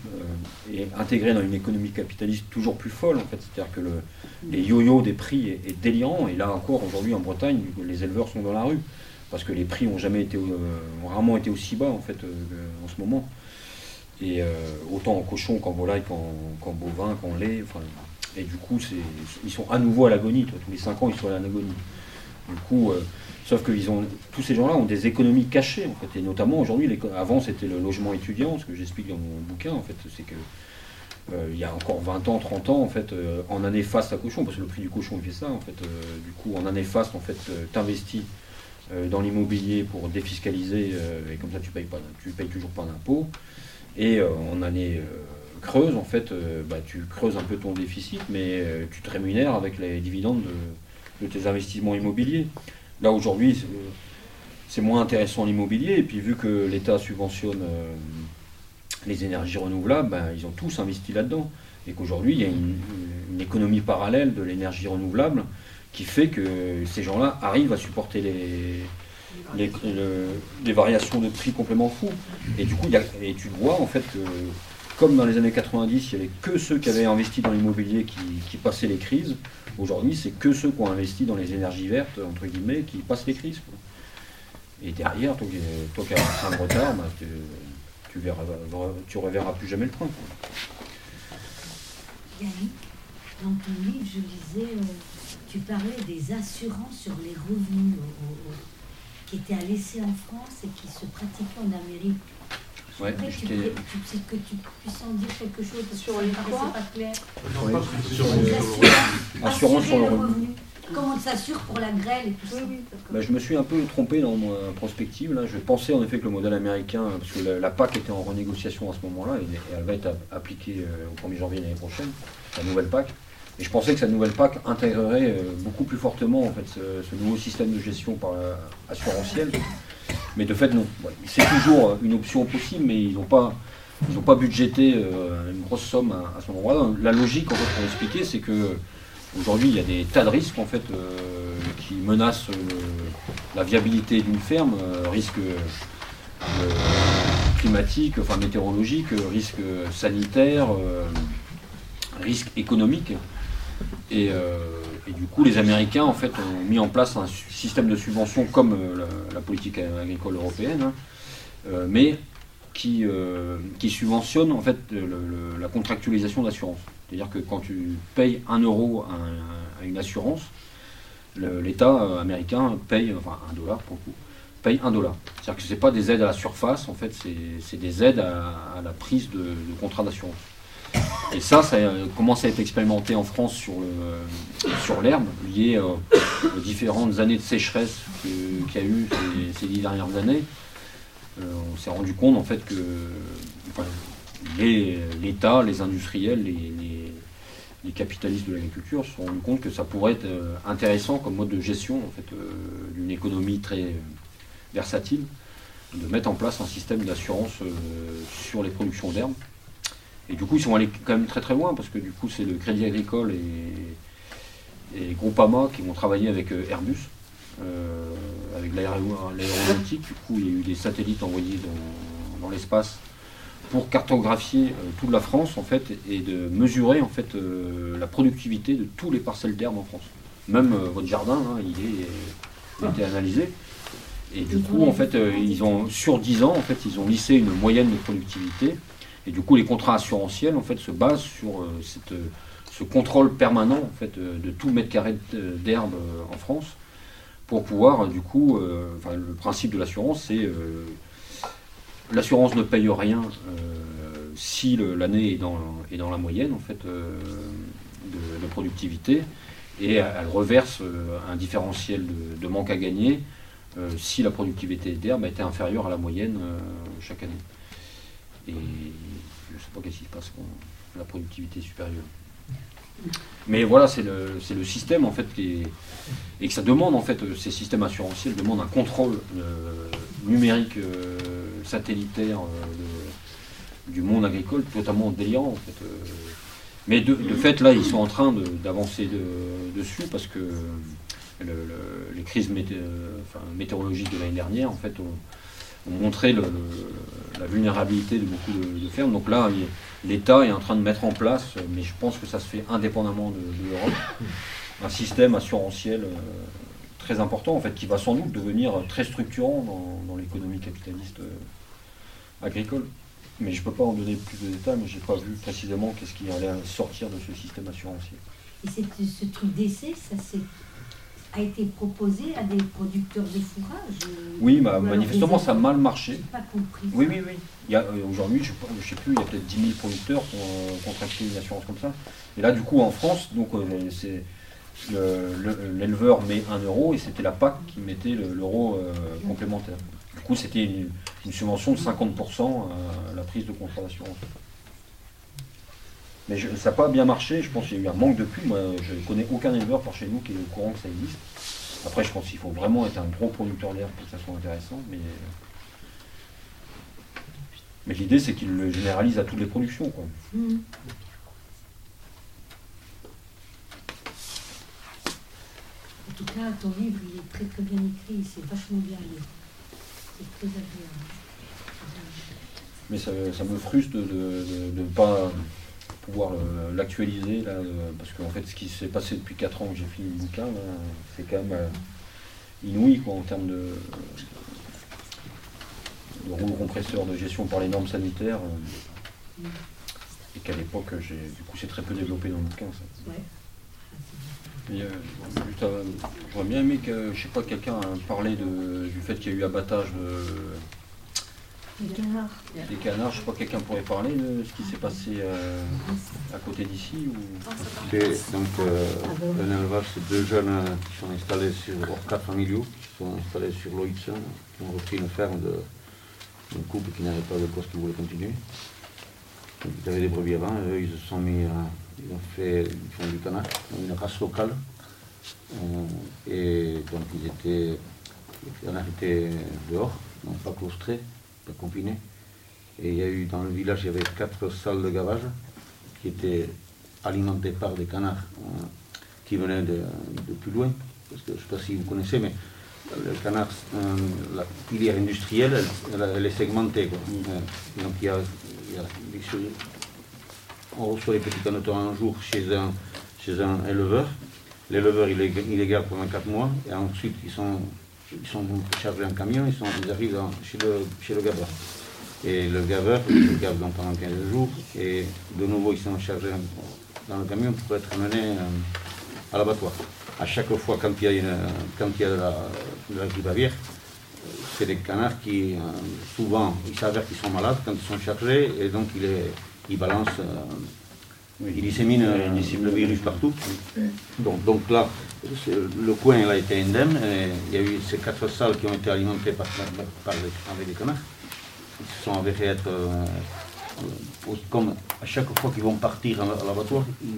euh, est intégré dans une économie capitaliste toujours plus folle. En fait, c'est-à-dire que le, les yo-yo des prix est, délirant. Et là encore, aujourd'hui en Bretagne, les éleveurs sont dans la rue parce que les prix ont jamais été, euh, ont rarement été aussi bas en fait euh, en ce moment. Et autant en cochon qu'en volaille, qu'en bovin, qu'en lait. Enfin, et du coup, c'est, ils sont à nouveau à l'agonie. Tous les 5 ans, ils sont à l'agonie. Du coup, euh, sauf que ils ont, tous ces gens-là ont des économies cachées, en fait. Et notamment aujourd'hui, avant c'était le logement étudiant, ce que j'explique dans mon bouquin, en fait, c'est que euh, il y a encore 20 ans, 30 ans, en fait, euh, en année faste à cochon, parce que le prix du cochon fait ça, en fait, du coup, en année faste, en fait, t'investis dans l'immobilier pour défiscaliser, et comme ça tu payes pas, tu payes toujours pas d'impôts. Et en année creuse, en fait, bah, tu creuses un peu ton déficit, mais tu te rémunères avec les dividendes de, de tes investissements immobiliers. Là aujourd'hui, c'est- moins intéressant l'immobilier, et puis vu que l'État subventionne euh, les énergies renouvelables, ben, ils ont tous investi là-dedans. Et qu'aujourd'hui, il y a une, économie parallèle de l'énergie renouvelable qui fait que ces gens-là arrivent à supporter les, les, le- les variations de prix complètement fous. Et du coup, et tu vois en fait que, comme dans les années 90, il n'y avait que ceux qui avaient investi dans l'immobilier qui, passaient les crises. Aujourd'hui, c'est que ceux qui ont investi dans les énergies vertes, entre guillemets, qui passent les crises. Et derrière, toi, toi qui as un retard, bah, tu, tu verras, tu reverras plus jamais le train. Yannick, dans ton livre, je lisais, euh, tu parlais des assurances sur les revenus qui étaient à laisser en France et qui se pratiquaient en Amérique. Ouais, que tu, que puisses en dire quelque chose Sur les paraissait quoi pas clair. Non, pas Oui. sur- Les sur- assurances, Assurance sur le revenu. Comment on s'assure pour la grêle et tout ça Bah, je me suis un peu trompé dans ma prospective. Là. Je pensais en effet que le modèle américain, parce que la, la PAC était en renégociation à ce moment-là, et, et elle va être appliquée euh, au 1er janvier l'année prochaine, la nouvelle PAC. Et je pensais que cette nouvelle PAC intégrerait euh, beaucoup plus fortement en fait, ce, ce nouveau système de gestion par, euh, assurantiel. Mais de fait, non. C'est toujours une option possible, mais ils n'ont pas, pas budgété euh, une grosse somme à, ce moment-là. La logique, en fait, pour expliquer, c'est que aujourd'hui, il y a des tas de risques en fait, euh, qui menacent euh, la viabilité d'une ferme, euh, risques euh, climatiques, enfin météorologiques, euh, risques sanitaires, euh, risques économiques. Et, euh, et du coup, les Américains ont mis en place un système de subvention comme euh, la, politique agricole européenne, hein, euh, mais qui, qui subventionne en fait la contractualisation d'assurance. C'est-à-dire que quand tu payes un euro à, un- à une assurance, l'État américain paye, enfin un dollar pour coup, paye dollar. C'est-à-dire que ce n'est pas des aides à la surface, en fait, c'est des aides à, la prise de, de contrats d'assurance. Et ça, ça euh, commence à être expérimenté en France sur sur l'herbe, lié euh, aux différentes années de sécheresse qu'il y a eu ces, dix dernières années. Euh, on s'est rendu compte en fait que l'État, les industriels, les, les- capitalistes de l'agriculture se sont rendus compte que ça pourrait être intéressant comme mode de gestion en fait, d'une économie très versatile, de mettre en place un système d'assurance sur les productions d'herbe. Et du coup, ils sont allés quand même très très loin parce que du coup, c'est le Crédit Agricole et, et Groupama qui vont travailler avec euh, Airbus, euh, avec l'aéro- l'aéronautique. Du coup, il y a eu des satellites envoyés dans, dans l'espace pour cartographier euh, toute la France en fait et de mesurer en fait euh, la productivité de tous les parcelles d'herbe en France. Même votre jardin, hein, il est il a été analysé. Et du coup, en fait, ils ont sur 10 ans, en fait, ils ont lissé une moyenne de productivité Et du coup, les contrats assurantiels en fait se basent sur euh, cette, euh, ce contrôle permanent en fait euh, de tout mètre carré d'herbe en France pour pouvoir du coup, le principe de l'assurance, c'est l'assurance ne paye rien si l'année est dans, est dans la moyenne en fait de, productivité et elle reverse un différentiel de, manque à gagner si la productivité d'herbe été inférieure à la moyenne chaque année. Et je ne sais pas qu'est-ce qui se passe quand la productivité est supérieure. Mais voilà, c'est le, système en fait qui est- et que ça demande en fait ces systèmes assurantiels demandent un contrôle euh, numérique euh, satellitaire euh, de- du monde agricole totalement délirant en fait. Mais de, de fait là ils sont en train d'avancer de- dessus parce que le- le- les crises mété- enfin, météorologiques de l'année dernière en fait ont, ont montré la vulnérabilité de beaucoup de, fermes. Donc là l'État est en train de mettre en place, mais je pense que ça se fait indépendamment de, l'Europe, un système assurantiel euh, très important, en fait, qui va sans doute devenir très structurant dans, l'économie capitaliste euh, agricole. Mais je ne peux pas en donner plus de détails, mais je n'ai pas vu précisément qu'est-ce qui allait sortir de ce système assurantiel. Et ce truc d'essai, ça s'est- a été proposé à des producteurs de fourrage euh, Oui, bah, manifestement, ça a mal marché. pas compris. Oui, oui, oui. Il y a, euh, Aujourd'hui, je ne sais plus, il y a peut-être 10 000 producteurs qui ont euh, contracté une assurance comme ça. Et là, du coup, en France, donc c'est l'éleveur met 1 euro et c'était la PAC qui mettait le- l'euro euh, complémentaire. Du coup, c'était une, une subvention de 50% à la prise de contrat d'assurance. Mais je- ça n'a pas bien marché, je pense qu'il y a eu un manque de pub. Moi, je ne connais aucun éleveur par chez nous qui est au courant que ça existe. Après, je pense qu'il faut vraiment être un gros producteur d'herbe pour que ça soit intéressant. Mais, mais l'idée, c'est qu'il le généralise à toutes les productions. Quoi. En tout cas, ton livre, il est très très bien écrit, c'est vachement bien lu. C'est très agréable. Mais ça, ça me frustre de ne pas pouvoir le- l'actualiser, là, euh, parce qu'en fait, ce qui s'est passé depuis 4 ans que j'ai fini le bouquin, c'est quand même euh, inouï quoi, en termes de, de rouleau compresseur de gestion par les normes sanitaires. euh, et qu'à l'époque, j'ai- du coup, c'est très peu développé dans le bouquin. Ça. Ouais. Et, euh, juste, euh, J'aurais bien aimé que, je sais pas, quelqu'un parlait de, du fait qu'il y a eu abattage de, Les canards. des canards. Je sais pas, quelqu'un pourrait parler de ce qui s'est passé euh, à côté d'ici ou... C'est donc euh, un élevage, c'est deux jeunes euh, qui sont installés sur Orca familiaux, qui sont installés sur Loïtsen, qui ont repris une ferme d'un couple qui n'avait pas de poste qui voulait continuer. Donc, ils avaient des brebis avant, et eux, ils se sont mis à, ils ont fait, ils font du canard, une race locale. Euh, et donc ils étaient, les canards étaient dehors, donc pas claustrés, confinés. Et il y a eu dans le village, il y avait quatre salles de gavage qui étaient alimentées par des canards euh, qui venaient de, plus loin. Parce que je ne sais pas si vous connaissez, mais le canard, euh, la filière industrielle, elle, est segmentée. quoi. Euh, donc il y a, il y on reçoit les petits canetons un jour chez un, chez un éleveur. L'éleveur, il les, il les garde pendant 4 mois, et ensuite ils sont, ils sont chargés en camion, ils, sont, ils arrivent chez, le, chez le gaveur. Et le gaveur, il les garde donc pendant 15 jours, et de nouveau ils sont chargés dans le camion pour être menés euh, à l'abattoir. À chaque fois, quand il y a, quand il y a de la, de la grippe aviaire, c'est des canards qui, euh, souvent, il s'avère qu'ils sont malades quand ils sont chargés, et donc ils, ils balancent, euh, ils disséminent euh, le virus partout. Donc, donc là, le coin il a été indemne, il y a eu ces quatre salles qui ont été alimentées par, les- avec des. Ils se sont avérés être, euh, comme à chaque fois qu'ils vont partir à l'abattoir, ils,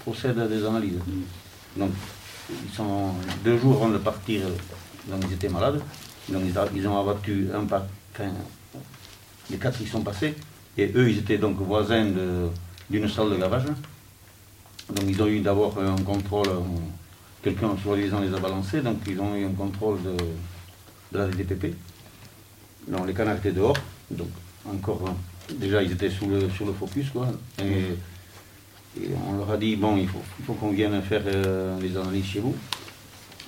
procèdent à des analyses. Donc, ils sont deux jours avant de partir, donc ils étaient malades. Donc ils, ont abattu un par, les quatre qui sont passés, et eux ils étaient donc voisins de- d'une salle de gavage. Donc ils ont eu d'abord un contrôle, euh, quelqu'un soi-disant les a balancés, donc ils ont eu un contrôle de, de la DTP. Donc les canards étaient dehors, donc encore, euh, déjà ils étaient sous le, sur le focus, quoi. Et, on leur a dit, bon, il faut, faut qu'on vienne faire euh, les analyses chez vous.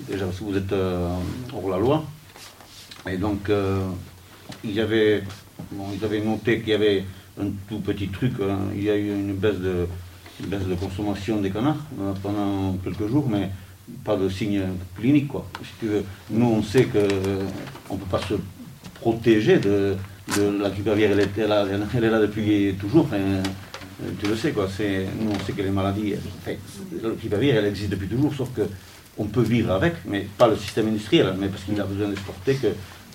Déjà parce que vous êtes euh, hors la loi. Et donc, ils, avaient, bon, ils avaient noté qu'il y avait un tout petit truc, hein. il y a eu une baisse de, baisse de consommation des canards euh, pendant quelques jours, mais pas de signe clinique. Quoi. Si tu veux, nous, on sait qu'on ne peut pas se protéger de, de la grippe elle, est là, elle est là depuis toujours. euh, tu le sais, quoi. Nous, on sait que les maladies, la elle existe depuis toujours, sauf que on peut vivre avec, mais pas le système industriel, mais parce qu'il a besoin d'exporter, que,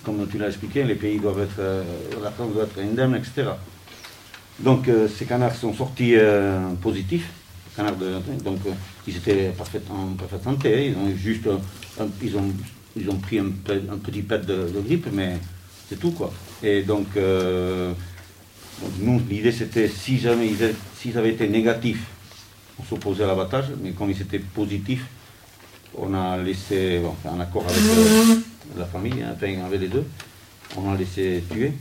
comme tu l'as expliqué, les pays doivent être, euh, la France doit être indemne, etc. Donc euh, ces canards sont sortis euh, positifs, canards donc euh, ils étaient parfait- en parfaite santé, ils ont juste, ils ont, ils ont pris un, pe- un petit pet de, grippe, mais c'est tout quoi. Et donc, nous, l'idée c'était si jamais ils, a- s'ils avaient été négatifs, on s'opposait à l'abattage, mais comme ils étaient positifs, on a laissé, bon, en accord avec la famille, hein, avec les deux, on a laissé tuer,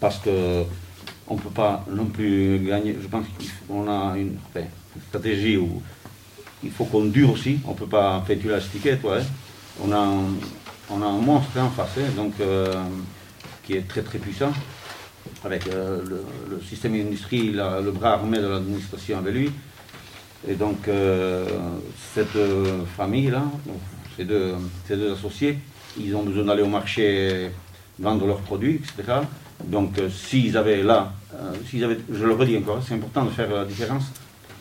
parce que on ne peut pas non plus gagner. Je pense qu'on a une, enfin, une stratégie où il faut qu'on dure aussi. On ne peut pas, enfin, tu l'as expliqué toi, hein. on, a un, on a un monstre en face, hein, donc, euh, qui est très très puissant, avec euh, le, système industrie, le bras armé de l'administration avec lui. Et donc, euh, cette famille-là, ces deux, ces deux associés, ils ont besoin d'aller au marché vendre leurs produits, etc. Donc, euh, s'ils avaient là, euh, s'ils avaient, je le redis encore, c'est important de faire la différence.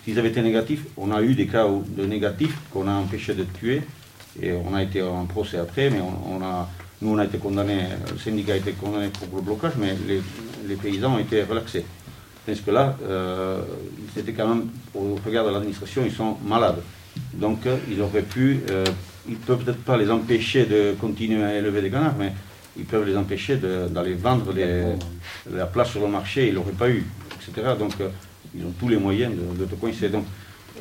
S'ils avaient été négatifs, on a eu des cas de négatifs qu'on a empêché de tuer, et on a été en procès après, mais on, a, nous on a été condamnés, le syndicat a été condamné pour le blocage, mais les, paysans ont été relaxés. Parce que là, euh, c'était quand même, au regard de l'administration, ils sont malades. Donc, euh, ils auraient pu, ils ne peuvent peut-être pas les empêcher de continuer à élever des canards, mais ils peuvent les empêcher d'aller vendre les- la place sur le marché, ils l'auraient pas eu, etc. Donc, euh, ils ont tous les moyens de, de te coincer. Donc,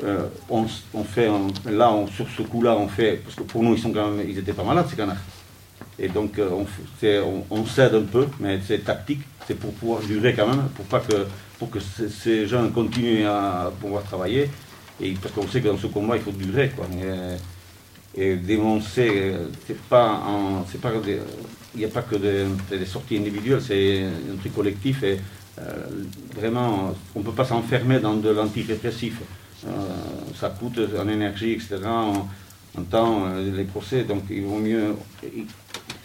euh, on, fait, un- là, on- sur ce coup-là, on fait, parce que pour nous, ils sont quand même, ils n'étaient pas malades, ces canards. Et donc, euh, on, cède un peu, mais c'est tactique, c'est pour pouvoir durer quand même, pour pas que, pour que ces, ces gens continuent à pouvoir travailler, et parce qu'on sait que dans ce combat, il faut durer, quoi. Et, et dénoncer, c'est pas, en- c'est pas, il n'y a pas que des, des sorties individuelles, c'est un truc collectif, et euh, vraiment, on ne peut pas s'enfermer dans de l'antirépressif. Euh, ça coûte en énergie, etc., en, en temps, euh, les procès, donc il vaut mieux,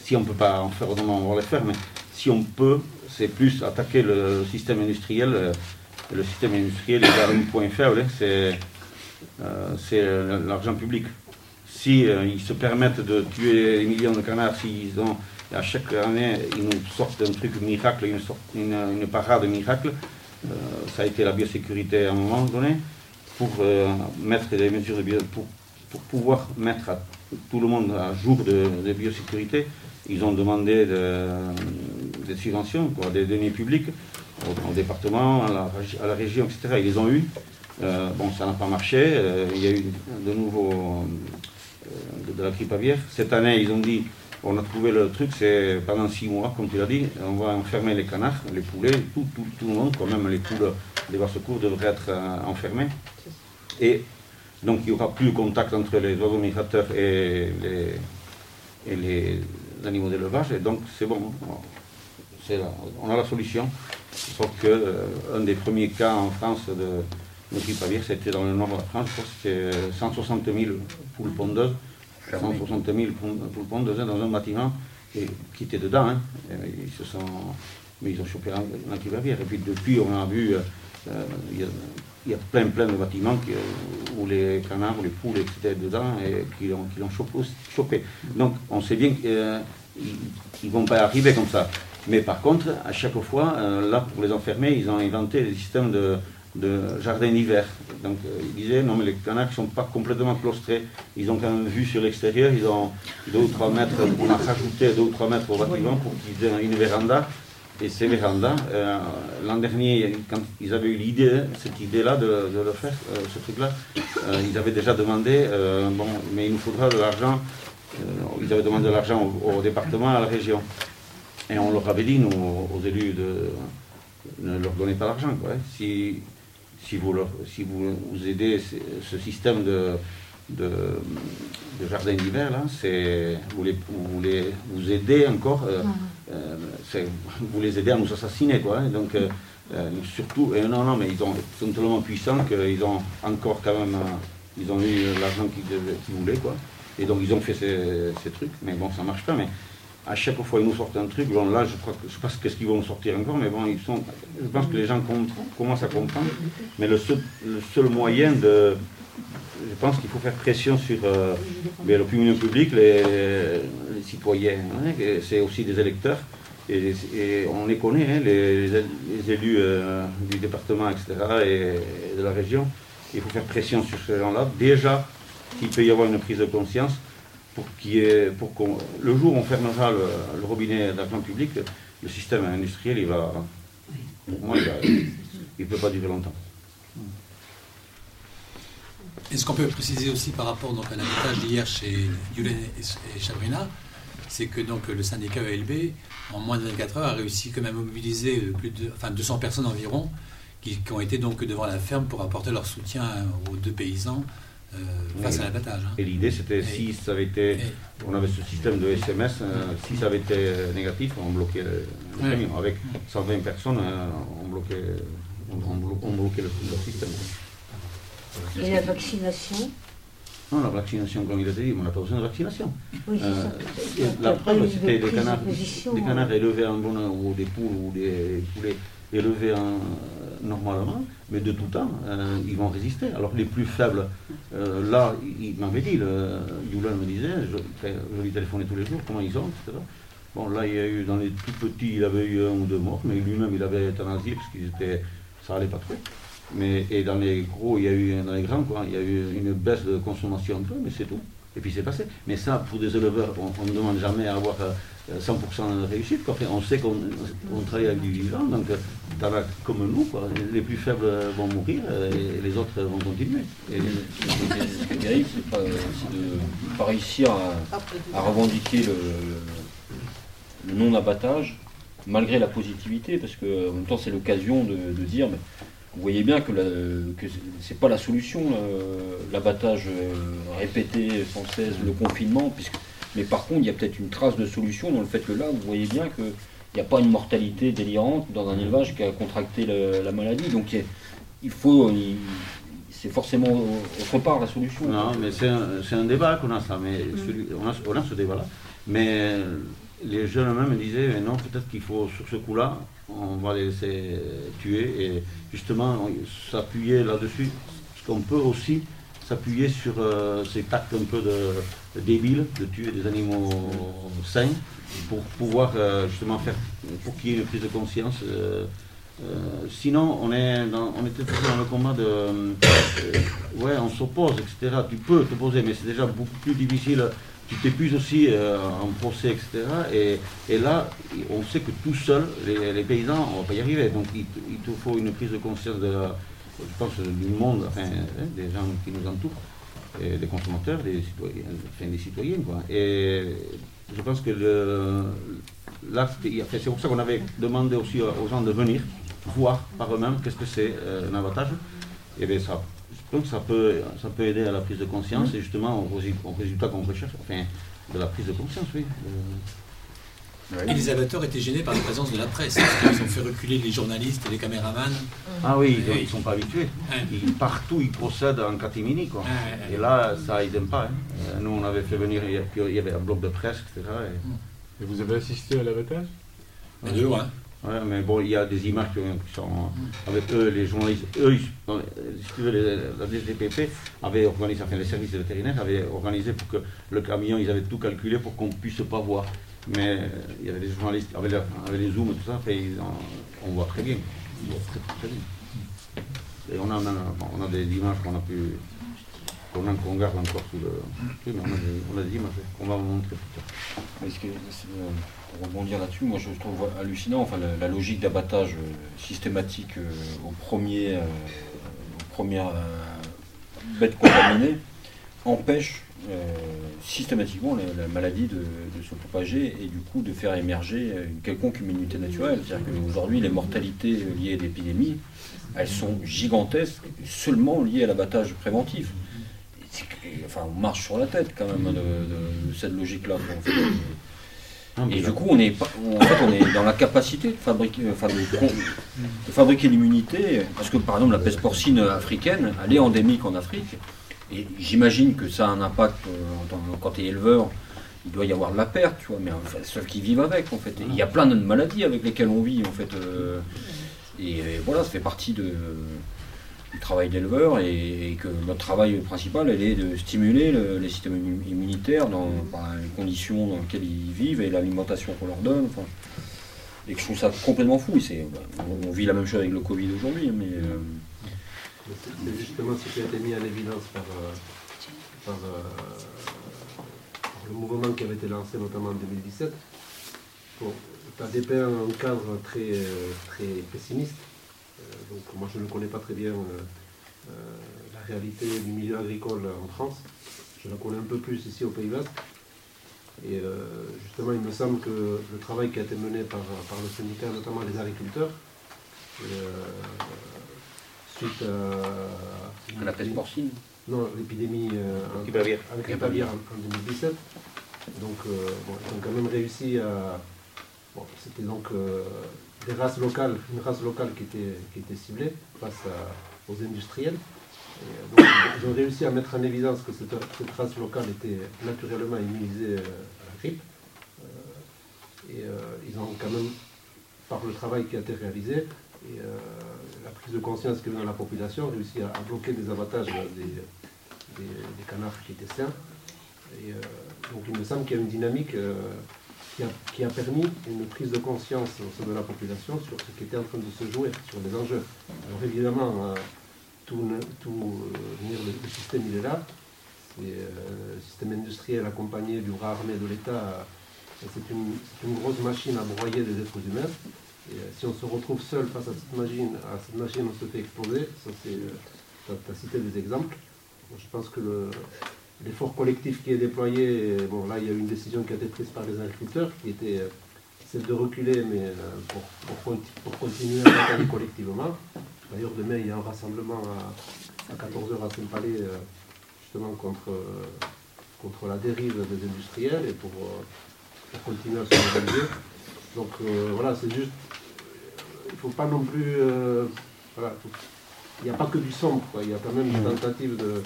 si on ne peut pas en faire autrement, on va les faire, mais si on peut, c'est plus attaquer le système industriel. Le système industriel, il a un point faible, hein, c'est l'argent public. Si ils se permettent de tuer des millions de canards, s'ils ont, à chaque année, ils nous sortent un truc miracle, une, parade miracle, euh, ça a été la biosécurité à un moment donné, pour euh, mettre des mesures de pour, pouvoir mettre tout le monde à jour de, biosécurité, ils ont demandé de- des subventions, des deniers publics au, département, à la, région, etc. Ils les ont eu. Euh, bon, ça n'a pas marché. il y a eu de nouveau de, de la grippe aviaire. Cette année, ils ont dit on a trouvé le truc, c'est pendant six mois, comme tu l'as dit, on va enfermer les canards, les poulets, tout, tout, tout le monde, quand même les poules des secours devraient être euh, enfermés. Et donc il n'y aura plus de contact entre les oiseaux migrateurs et les, et les animaux d'élevage, et donc c'est bon. Là, on a la solution. Sauf que euh, un des premiers cas en France de, de grippe c'était dans le nord de la France, je crois que c'était 160 000 poules pondeuses, 160 000 poules poules pondeuses hein, dans un bâtiment et, qui était dedans. hein. Et ils se sont, mais ils ont chopé la, la grippe aviaire. Et puis depuis, on a vu, euh, euh, il y, a- il y a plein plein de bâtiments qui, euh, où les canards, les poules étaient dedans et qui l'ont qui l'ont chopé. Donc on sait bien qu'ils ne vont pas arriver comme ça. Mais par contre, à chaque fois, euh, là, pour les enfermer, ils ont inventé des systèmes de, de jardin d'hiver. Donc, euh, ils disaient, non, mais les canards ne sont pas complètement claustrés. Ils ont quand même vu sur l'extérieur, ils ont deux ou trois mètres, on a rajouté deux ou trois mètres au bâtiment pour qu'ils aient une véranda. Et ces vérandas, euh, l'an dernier, quand ils avaient eu l'idée, cette idée-là de, de le faire, euh, ce truc-là, euh, ils avaient déjà demandé, bon, mais il nous faudra de l'argent. Ils avaient demandé de l'argent au, département, à la région. Et on leur avait dit, nous, aux élus, de ne leur donnez pas hein. Si, si, vous leur- si vous, vous aidez ce, système de, de, de jardin d'hiver, là, c'est, vous, les, vous, les, vous aidez encore, euh, euh, c'est- vous les aidez à nous assassiner. Quoi, hein. Donc, euh, Euh, surtout, et non, non, mais ils, ont, sont tellement puissants qu'ils ont encore quand même, euh, ils ont eu l'argent qu'ils qu'ils voulaient, quoi. Et donc ils ont fait ces, ces trucs, mais bon, ça marche pas. Mais à chaque fois, ils nous sortent un truc. Bon, là, je crois que je sais pas ce qu'ils vont sortir encore, mais bon, ils sont. Je pense que les gens com- commencent à comprendre. Mais le seul, moyen de, je pense qu'il faut faire pression sur euh, l'opinion publique, les, citoyens. hein, c'est aussi des électeurs. Et, on les connaît, hein, les, les él- les élus euh, du département, etc., et, de la région. Il faut faire pression sur ces gens-là. Déjà, qu'il peut y avoir une prise de conscience pour qu'il y ait, pour qu'on, le jour où on fermera le, le robinet d'argent public, le système industriel, il va, pour moi, il ne peut pas durer longtemps. Et ce qu'on peut préciser aussi par rapport donc, à l'avantage d'hier chez Yulen et Chabrina, c'est que donc, le syndicat ELB, en moins de 24 heures, a réussi quand même à mobiliser plus de, enfin, 200 personnes environ qui, qui ont été donc devant la ferme pour apporter leur soutien aux deux paysans euh, face Oui. à l'abattage. hein. Et l'idée, c'était si ça avait été, Et- on avait ce système de SMS, euh, si ça avait été négatif, on bloquait le, le Ouais. camion. Avec 120 personnes, euh, on bloquait, on, on blo- on bloquait le, le système. Et la vaccination? Non, la vaccination, comme il a dit, on n'a pas besoin de vaccination. Oui, c'est Euh, ça. la preuve, c'était des canards, des hein. canards élevés en bon, ou des poules ou des poulets élevés en- normalement, mais de tout temps, euh, ils vont résister. Alors les plus faibles, euh, là, il, m'avait dit, le, Yulan me disait, je, lui téléphonais tous les jours, comment ils ont, etc. Bon, là, il y a eu, dans les tout petits, il avait eu un ou deux morts, mais lui-même, il avait asile parce qu'ils étaient, ça allait pas trop. Mais, et dans les gros, il y a eu, dans les grands, quoi, il y a eu une baisse de consommation un peu, mais c'est tout. Et puis c'est passé. Mais ça, pour des éleveurs, on ne demande jamais à avoir euh, 100% de réussite. Quoi. On sait qu'on on travaille avec du vivant, donc euh, t'en as comme nous, les plus faibles vont mourir euh, et les autres vont continuer. Ce qui est terrible, c'est de ne pas réussir à, revendiquer le, non-abattage malgré la positivité, parce que en même temps c'est l'occasion de, dire, mais vous voyez bien que, la- que c'est- pas la solution, le- l'abattage euh, répété sans cesse, le confinement, puisque, mais par contre il y a peut-être une trace de solution dans le fait que là vous voyez bien que il n'y a pas une mortalité délirante dans un élevage qui a contracté le- la maladie, donc il, faut, il- c'est forcément autre part la solution. Non, mais c'est un, débat qu'on a ça, mais celui- on, a, on a ce débat-là. Mais les jeunes eux-mêmes me disaient, mais non, peut-être qu'il faut, sur ce coup-là, on va les laisser tuer et justement s'appuyer là-dessus. Parce qu'on peut aussi s'appuyer sur euh, ces actes un peu de, débiles de tuer des animaux sains pour pouvoir euh, justement faire, pour qu'il y ait une prise de conscience. euh, sinon, on, est dans, on était toujours dans le combat de. ouais, on s'oppose, etc. Tu peux t'opposer, mais c'est déjà beaucoup plus difficile. Tu t'épuises aussi en procès, etc. Et, et là, on sait que tout seul, les, paysans, on ne va pas y arriver. Donc, il, il te faut une prise de conscience, de, je pense, du monde, hein, des gens qui nous entourent, des consommateurs, des citoyens, citoyens. Et je pense que c'est pour ça qu'on avait demandé aussi aux gens de venir voir par eux-mêmes qu'est-ce que c'est euh, un abattage. Et bien ça, je pense que ça peut, ça peut aider à la prise de conscience et justement au, résu- au résultat qu'on recherche, enfin, de la prise de conscience, oui. Euh, Et les abatteurs étaient gênés par la présence de la presse, parce qu'ils ont fait reculer les journalistes et les caméramans. Ah oui, ils ne sont pas habitués. Ouais. Ils- partout, ils procèdent en catimini. Quoi. Ouais, ouais. Et là, ça, ils n'aiment pas. hein. Euh, Nous, on avait fait venir, il y avait un bloc de presse, etc. et- Et vous avez assisté à l'abattage? Les deux, ouais. Ouais, mais bon, il y a des images qui, sont avec eux, les journalistes. Eux, ils- non, si tu veux, les- la DGPP avait organisé, enfin les services vétérinaires avaient organisé pour que le camion, ils avaient tout calculé pour qu'on ne puisse pas voir. Mais euh, il y avait des journalistes, avec, les zooms et tout ça, en- on voit très bien. On voit très, bien. Et on a, on a- on des images qu'on a pu. qu'on garde encore sous le. Mais on a des, on images qu'on va vous montrer plus tard. Mais ce que- euh, pour rebondir là-dessus, moi je trouve hallucinant enfin, la, logique d'abattage euh, systématique au premier, aux premières bêtes contaminées empêche euh, systématiquement la, la maladie de, de se propager et du coup de faire émerger euh, une quelconque immunité naturelle. C'est-à-dire qu'aujourd'hui, les mortalités liées à l'épidémie, elles sont gigantesques seulement liées à l'abattage préventif. Enfin, on marche sur la tête quand même de, de- de cette logique-là. Et du coup, on est, en fait, on est dans la capacité de fabriquer, enfin, de, fabriquer l'immunité, parce que par exemple, la peste porcine africaine, elle est endémique en Afrique, et j'imagine que ça a un impact euh, quand tu es éleveur, il doit y avoir de la perte, tu vois, mais enfin, ceux qui vivent avec, en fait. il y a plein de maladies avec lesquelles on vit, en fait. Euh, et, voilà, ça fait partie du travail d'éleveur et, que notre travail principal, elle est de stimuler les systèmes immunitaires dans les conditions dans lesquelles ils vivent et l'alimentation qu'on leur donne. et que je trouve ça complètement fou. on, vit la même chose avec le Covid aujourd'hui, mais. Euh, c'est justement ce qui a été mis en évidence par, par le mouvement qui avait été lancé notamment en 2017, bon, tu as dépeint un cadre très, très pessimiste. Euh, donc moi je ne connais pas très bien euh, euh, la réalité du milieu agricole en France. Je la connais un peu plus ici au Pays Basque. Et justement, il me semble que le travail qui a été mené par, par le syndicat, notamment les agriculteurs, suite à, la peste porcine non, l'épidémie euh, en, en, 2017. Donc, euh, ils ont quand même réussi à. c'était donc euh, des races locales, une race locale qui était, qui était ciblée face aux industriels. donc, ils ont réussi à mettre en évidence que cette, race locale était naturellement immunisée à la grippe. et ils ont quand même, par le travail qui a été réalisé, et la prise de conscience que dans la population, réussi à, bloquer des avantages des, des, canards qui étaient sains. Et, euh, donc il me semble qu'il y a une dynamique euh, qui a, permis une prise de conscience au sein de la population sur ce qui était en train de se jouer, sur les enjeux. Alors évidemment, euh, tout, tout le, système il est là. le système industriel accompagné du bras armé de l'État, c'est une, grosse machine à broyer des êtres humains. Et si on se retrouve seul face à cette machine, à cette machine, on se fait exploser. Ça, c'est, tu as cité des exemples. Je pense que l'effort collectif qui est déployé, bon là il y a eu une décision qui a été prise par les agriculteurs qui était euh, celle de reculer mais euh, pour, pour, continuer à travailler collectivement. D'ailleurs demain il y a un rassemblement à, 14h à Saint-Palais euh, justement contre, contre la dérive des industriels et pour, continuer à se mobiliser. Donc voilà, c'est juste, il ne faut pas non plus... voilà, il n'y a pas que du sombre, il y a quand même une tentative de,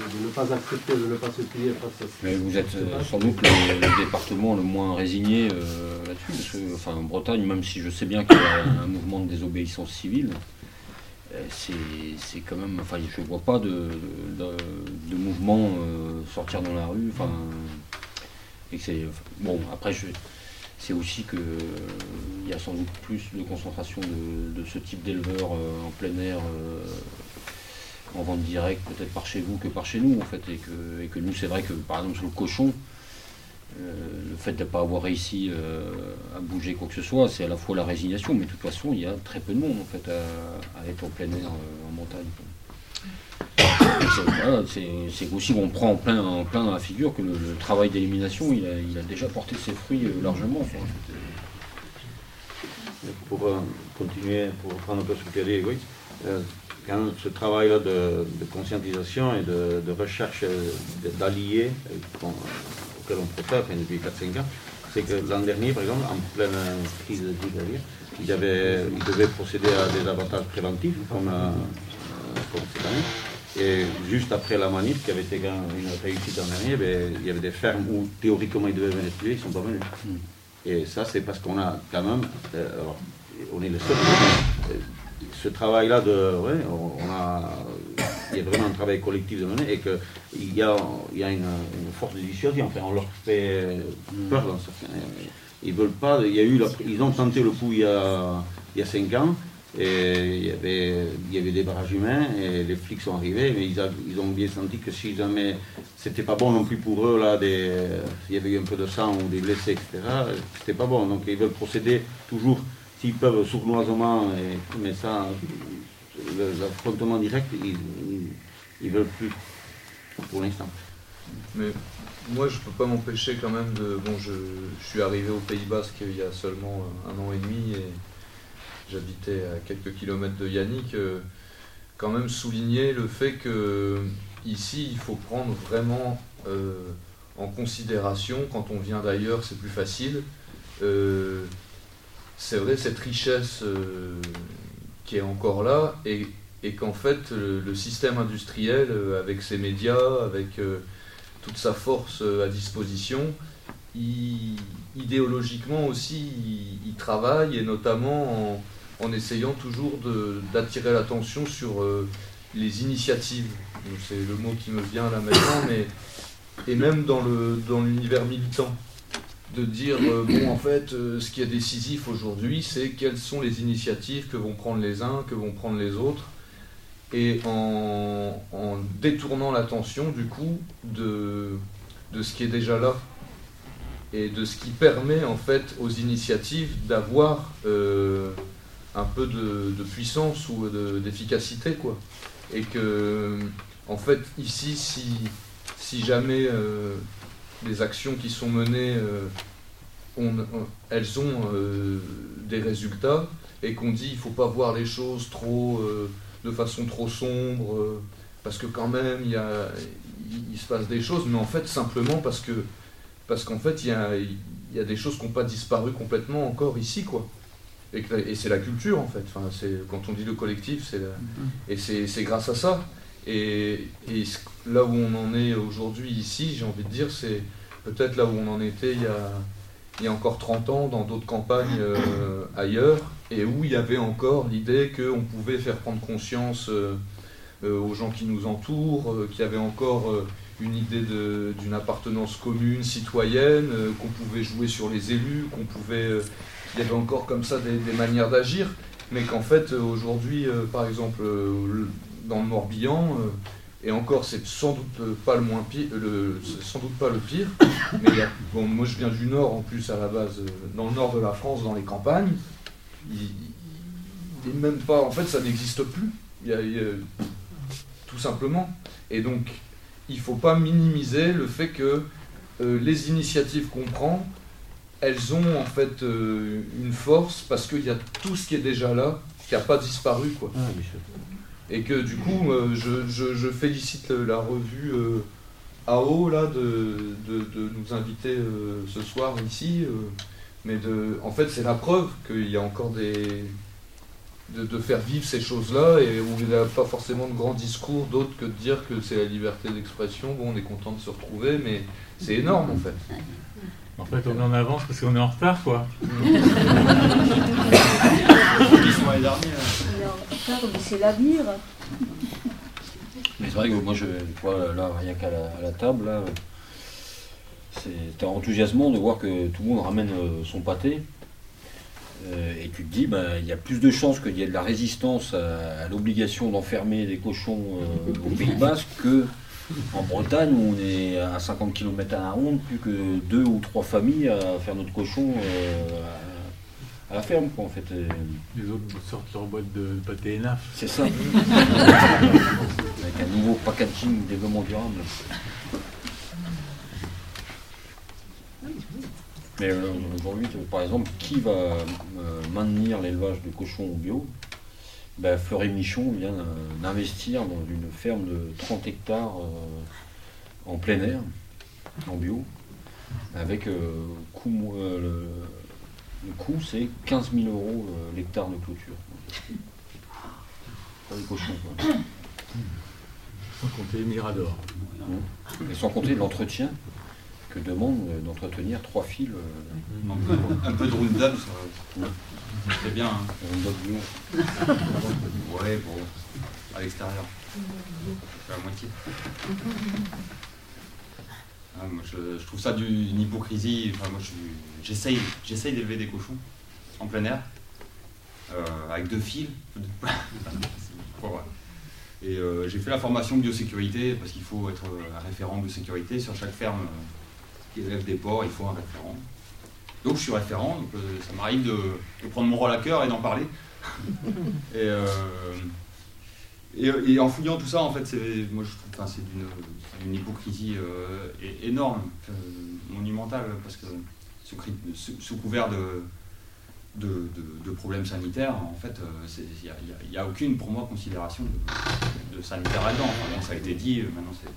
ne pas accepter, de ne pas se plier face à Mais vous êtes euh, sans doute le, département le moins résigné euh, là-dessus, parce que, enfin, en Bretagne, même si je sais bien qu'il y a un mouvement de désobéissance civile, euh, c'est quand même, enfin, je ne vois pas de, de, mouvement sortir dans la rue, enfin, et que c'est, bon, après, je, c'est aussi qu'il euh, y a sans doute plus de concentration de, ce type d'éleveurs euh, en plein air euh, en vente directe, peut-être par chez vous que par chez nous en fait. Et que, et que nous, c'est vrai que par exemple sur le cochon, le fait de ne pas avoir réussi à bouger quoi que ce soit, c'est à la fois la résignation, mais de toute façon, il y a très peu de monde en fait à, être en plein air en montagne c'est aussi qu'on prend en plein, en plein dans la figure que le, travail d'élimination, il a, déjà porté ses fruits euh, largement. Pour euh, continuer, pour prendre un peu ce as dit, oui, euh, quand ce travail-là de, conscientisation et de, recherche d'alliés auquel on procède depuis 4-5 ans, c'est que l'an dernier, par exemple, en pleine crise de avait, il devait procéder à des avantages préventifs, comme, comme cette année. Et juste après la manif, qui avait été une réussite en dernier, ben, il y avait des fermes où théoriquement ils devaient venir tuer, ils ne sont pas venus. Hmm. Et ça, c'est parce qu'on a quand même, euh, on est le seul. Euh, ce travail-là, de, ouais, on, a, il y a vraiment un travail collectif de mener et qu'il y a, il y a une, force de dissuasion. Enfin, on leur fait hmm. peur dans certains. Ils veulent pas. Il y a eu, ils ont tenté le coup il y a, il y a cinq ans. Et il y, avait, il y avait des barrages humains et les flics sont arrivés, mais ils, ils ont bien senti que si jamais c'était pas bon non plus pour eux, là, des, il y avait eu un peu de sang ou des blessés, etc., c'était pas bon. Donc ils veulent procéder toujours, s'ils peuvent, sournoisement, mais ça, l'affrontement direct, ils, ils, veulent plus pour l'instant. Mais moi, je peux pas m'empêcher quand même de. Bon, je, je suis arrivé au Pays Basque il y a seulement un an et demi j'habitais à quelques kilomètres de Yannick, euh, quand même souligner le fait que ici, il faut prendre vraiment euh, en considération, quand on vient d'ailleurs, c'est plus facile, euh, c'est vrai cette richesse qui est encore là et, qu'en fait le, système industriel avec ses médias, avec toute sa force à disposition, idéologiquement aussi il, travaille et notamment en, essayant toujours d'attirer l'attention sur les initiatives. C'est le mot qui me vient là maintenant, mais et même dans l'univers dans militant de dire, euh, bon, en fait, euh, ce qui est décisif aujourd'hui, c'est quelles sont les initiatives que vont prendre les uns, que vont prendre les autres, et en, détournant l'attention, du coup, de, de ce qui est déjà là, et de ce qui permet, en fait, aux initiatives d'avoir euh, un peu de, puissance ou d'efficacité, quoi. Et que, en fait, ici, si, si jamais les actions qui sont menées, euh, elles ont euh, des résultats et qu'on dit il faut pas voir les choses trop euh, de façon trop sombre parce que quand même il, il, se passe des choses, mais en fait simplement parce que parce qu'en fait il y a, y a, des choses qui n'ont pas disparu complètement encore ici quoi. Et, et c'est la culture en fait. Enfin, quand on dit le collectif, c'est mm-hmm. et c'est grâce à ça. Et, là où on en est aujourd'hui ici, j'ai envie de dire, c'est peut-être là où on en était il y a, il y a encore 30 ans dans d'autres campagnes euh, ailleurs, et où il y avait encore l'idée qu'on pouvait faire prendre conscience euh, euh, aux gens qui nous entourent, qu'il y avait encore une idée d'une appartenance commune, citoyenne, qu'on pouvait jouer sur les élus, qu'on pouvait... il y avait encore comme ça des, manières d'agir, mais qu'en fait aujourd'hui, par exemple, dans le Morbihan, euh, et encore, c'est sans doute pas le moins pire, sans doute pas le pire. Mais bon, moi, je viens du nord en plus à la base, euh, dans le nord de la France, dans les campagnes. Même pas, en fait, ça n'existe plus. tout simplement. Et donc, il faut pas minimiser le fait que euh, les initiatives qu'on prend, elles ont en fait une force parce qu'il y a tout ce qui est déjà là qui n'a pas disparu. Quoi. Ah, et que du coup, euh, je, félicite la revue euh, AO là, de, nous inviter euh, ce soir ici. mais de, en fait, c'est la preuve qu'il y a encore des. De, faire vivre ces choses-là et où il n'y a pas forcément de grands discours d'autres que de dire que c'est la liberté d'expression. Bon, on est content de se retrouver, mais c'est énorme en fait. En fait, on est en avance parce qu'on est en retard, quoi. c'est l'avenir. Mais c'est vrai que moi, je vois là, rien qu'à la, table, là, c'est enthousiasmant de voir que tout le monde ramène euh, son pâté. Euh, et tu te dis, ben, il y a plus de chances qu'il y ait de la résistance à, l'obligation d'enfermer des cochons euh, au Pays Basque que en Bretagne où on est à 50 km à la ronde, plus que deux ou trois familles à faire notre cochon à la ferme, quoi, en fait. Les autres sortent leur boîte de pâté ENAF. C'est ça. Avec un nouveau packaging développement durable. Mais euh, aujourd'hui, par exemple, qui va euh, maintenir l'élevage de cochons bio? Ben, Fleury Michon vient d'investir dans une ferme de 30 hectares euh, en plein air, en bio, avec coût, le, le coût, c'est 15 000 euros euh, l'hectare de clôture. Pour les cochons. Sans compter les miradors. Et sans compter l'entretien que demande euh, d'entretenir trois fils. Euh, un peu de roundab, ça c'est bien. Hein. ouais, bon, à l'extérieur. À moitié. Ah, je, trouve ça d'une hypocrisie. Enfin, moi, j'essaye, j'essaye d'élever des cochons en plein air euh, avec deux fils. Et euh, j'ai fait la formation de biosécurité parce qu'il faut être un référent de sécurité sur chaque ferme qui élève des porcs. Il faut un référent. Donc je suis référent, donc ça m'arrive de, prendre mon rôle à cœur et d'en parler. et, et, en fouillant tout ça, en fait, c'est, moi je trouve, c'est d'une, hypocrisie euh, énorme, euh, monumentale, parce que sous, couvert de, de, problèmes sanitaires, en fait, il euh, n'y a, aucune, pour moi, considération de, sanitaire là-dedans. ça a été dit, maintenant c'est.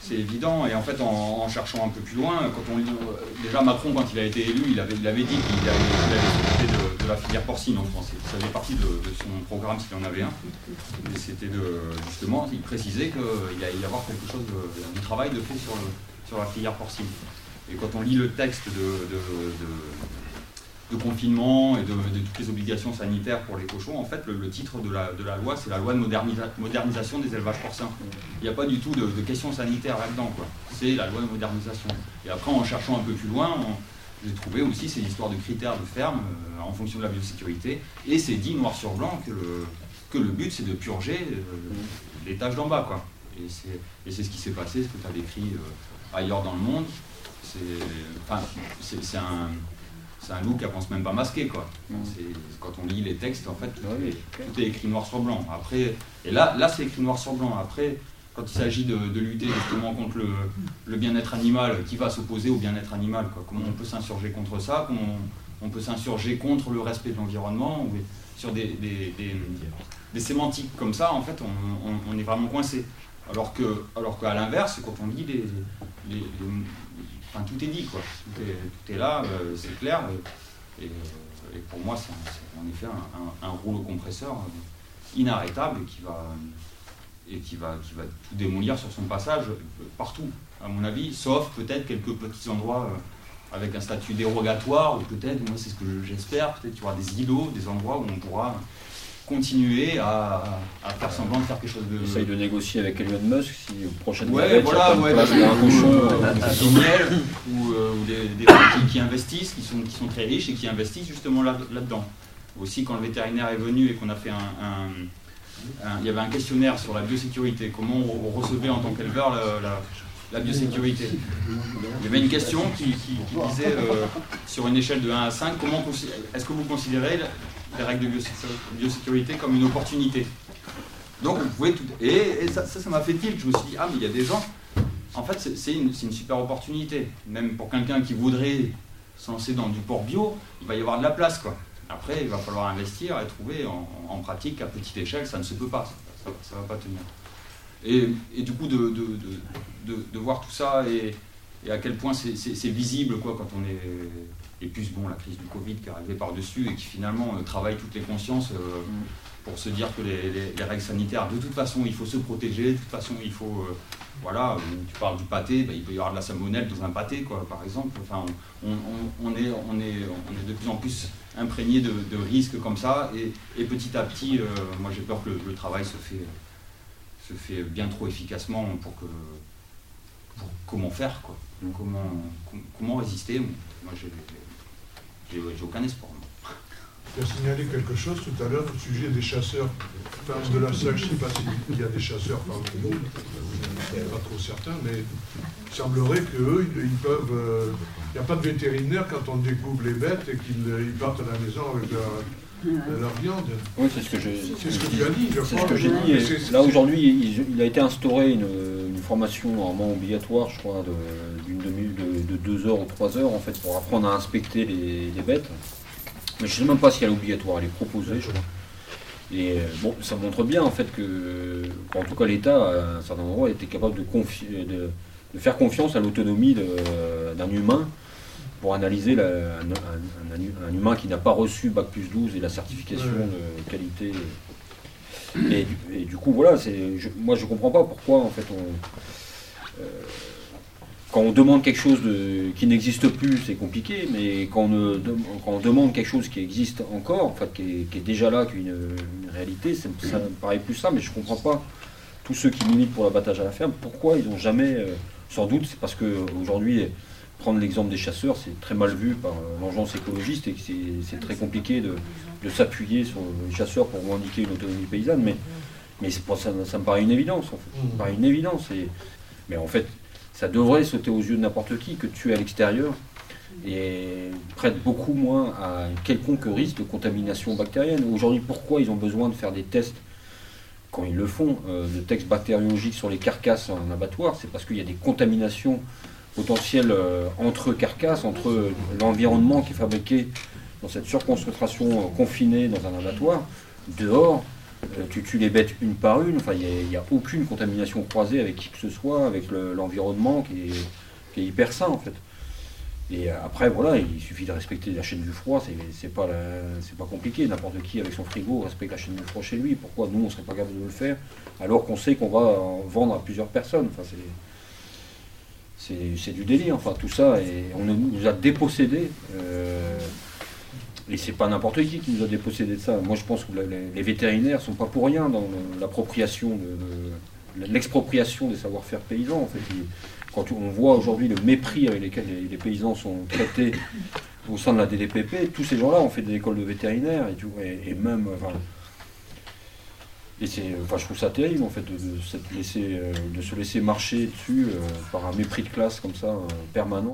C'est évident. Et en fait, en, cherchant un peu plus loin, quand on déjà Macron, quand il a été élu, il avait, il avait dit qu'il allait, s'occuper de, la filière porcine en France. Ça faisait partie de, son programme s'il en avait un. Et c'était justement, il précisait qu'il allait y avoir quelque chose de, travail de fait sur, sur la filière porcine. Et quand on lit le texte de, de confinement et de, toutes les obligations sanitaires pour les cochons, en fait, le, titre de la, de la, loi, c'est la loi de modernisation des élevages porcins. Il n'y a pas du tout de, questions sanitaires là-dedans, quoi. C'est la loi de modernisation. Et après, en cherchant un peu plus loin, j'ai trouvé aussi ces histoires de critères de ferme euh, en fonction de la biosécurité, et c'est dit noir sur blanc que le, que le but, c'est de purger euh, les tâches d'en bas, quoi. Et c'est ce qui s'est passé, ce que tu as décrit euh, ailleurs dans le monde. C'est enfin, un c'est un loup qui avance même pas masqué quoi. Quand on lit les textes, en fait, tout, est, écrit noir sur blanc. Après, et là, là c'est écrit noir sur blanc. Après, quand il s'agit de, lutter justement contre le, bien-être animal, qui va s'opposer au bien-être animal quoi. Comment on peut s'insurger contre ça? Comment on, peut s'insurger contre le respect de l'environnement? Sur des, des, sémantiques comme ça, en fait, on, est vraiment coincé. Alors que, alors qu'à l'inverse, quand on lit les tout est dit, quoi. Tout est, là, euh, c'est clair. Et, pour moi, c'est en effet un, rouleau compresseur euh, inarrêtable qui va, et qui va, qui va tout démolir sur son passage euh, partout, à mon avis, sauf peut-être quelques petits endroits avec un statut dérogatoire, ou peut-être, moi c'est ce que j'espère, peut-être qu'il y aura des îlots, des endroits où on pourra continuer à, faire semblant de faire quelque chose de. Essaye de négocier avec Elon Musk si prochaine ouais, voilà, ouais, place un cochon, euh, ou, euh, ou des, des gens qui, investissent, qui sont, qui sont très riches et qui investissent justement là-dedans. Aussi, quand le vétérinaire est venu et qu'on a fait un, Il y avait un questionnaire sur la biosécurité, comment on, recevait en tant qu'éleveur la, la, biosécurité. Il y avait une question qui, disait, euh, sur une échelle de 1 à 5, comment est-ce que vous considérez les règles de biosécurité comme une opportunité. Donc vous pouvez tout. Et, ça, ça m'a fait tilt. Je me suis dit, ah, mais il y a des gens. En fait, c'est une, une, super opportunité. Même pour quelqu'un qui voudrait se lancer dans du port bio, il va y avoir de la place. quoi. Après, il va falloir investir et trouver en, pratique à petite échelle, ça ne se peut pas. Ça ne va pas tenir. Et, du coup, de, de, de, de, voir tout ça et, et à quel point c'est visible quoi, quand on est et puis bon, la crise du Covid qui est arrivée par-dessus et qui finalement euh, travaille toutes les consciences euh, mm. pour se dire que les, règles sanitaires, de toute façon, il faut se protéger, de toute façon, il faut. Euh, voilà, tu parles du pâté, bah, il peut y avoir de la salmonelle dans un pâté, quoi, par exemple. Enfin, on, est, on, est, on est de plus en plus imprégné de, risques comme ça, et, petit à petit, moi j'ai peur que le, travail se fait, se fait bien trop efficacement pour que. Pour comment faire, quoi. Comment, comment résister? Moi, j'ai j'ai aucun espoir. Tu as signalé quelque chose tout à l'heure au sujet des chasseurs. Enfin, de la salle, je ne sais pas s'il y a des chasseurs parmi nous, je ne suis pas trop certain, mais il semblerait qu'eux, ils, peuvent. Euh, il n'y a pas de vétérinaire quand on découvre les bêtes et qu'ils euh, partent à la maison avec leur, viande. Oui, c'est ce que, je, c'est ce que tu as dit, je C'est ce que j'ai dit. là, aujourd'hui, il, a été instauré une, formation normalement obligatoire, je crois, d'une de, de, deux heures ou trois heures, en fait, pour apprendre à inspecter les, bêtes. Mais je ne sais même pas si elle est obligatoire, elle est proposée, je crois. Et euh, bon, ça montre bien en fait que, en tout cas, l'État, à un certain endroit, était capable de, de, de faire confiance à l'autonomie d'un humain pour analyser un, humain qui n'a pas reçu Bac plus 12 et la certification de qualité. Et, du coup, voilà, moi je ne comprends pas pourquoi en fait on. Euh, quand on demande quelque chose de, qui n'existe plus, c'est compliqué, mais quand on, demande quelque chose qui existe encore, en fait, qui, est, déjà là, qui est une, réalité, ça, me paraît plus ça, mais je ne comprends pas tous ceux qui militent pour l'abattage à la ferme, pourquoi ils n'ont jamais, euh, sans doute, c'est parce qu'aujourd'hui, prendre l'exemple des chasseurs, c'est très mal vu par euh, l'engeance écologiste et que c'est très compliqué de, s'appuyer sur les chasseurs pour revendiquer une autonomie paysanne, mais, mais ça, ça, me paraît une évidence, en fait. Ça me paraît une évidence. mais en fait, ça devrait sauter aux yeux de n'importe qui que tu es à l'extérieur et prête beaucoup moins à quelconque risque de contamination bactérienne. Aujourd'hui, pourquoi ils ont besoin de faire des tests quand ils le font, euh, de tests bactériologiques sur les carcasses en abattoir? C'est parce qu'il y a des contaminations potentielles euh, entre carcasses, entre l'environnement qui est fabriqué dans cette surconcentration euh, confinée dans un abattoir, dehors, Euh, tu tues les bêtes une par une, enfin, il n'y a, aucune contamination croisée avec qui que ce soit, avec l'environnement qui, est, hyper sain en fait. Et après, voilà, il suffit de respecter la chaîne du froid, c'est pas, pas compliqué. N'importe qui avec son frigo respecte la chaîne du froid chez lui. Pourquoi nous, on serait pas capable de le faire alors qu'on sait qu'on va en vendre à plusieurs personnes? Du délire, enfin, tout ça. Et on nous a dépossédés. Euh, et c'est pas n'importe qui qui nous a dépossédé de ça. Moi, je pense que les, vétérinaires sont pas pour rien dans l'appropriation de, l'expropriation des savoir-faire paysans. En fait, quand on voit aujourd'hui le mépris avec lequel les, paysans sont traités au sein de la DDPP, tous ces gens-là ont fait des écoles de vétérinaires et, tout, et, même, et c'est, enfin, je trouve ça terrible en fait euh, de se laisser marcher dessus euh, par un mépris de classe comme ça euh, permanent.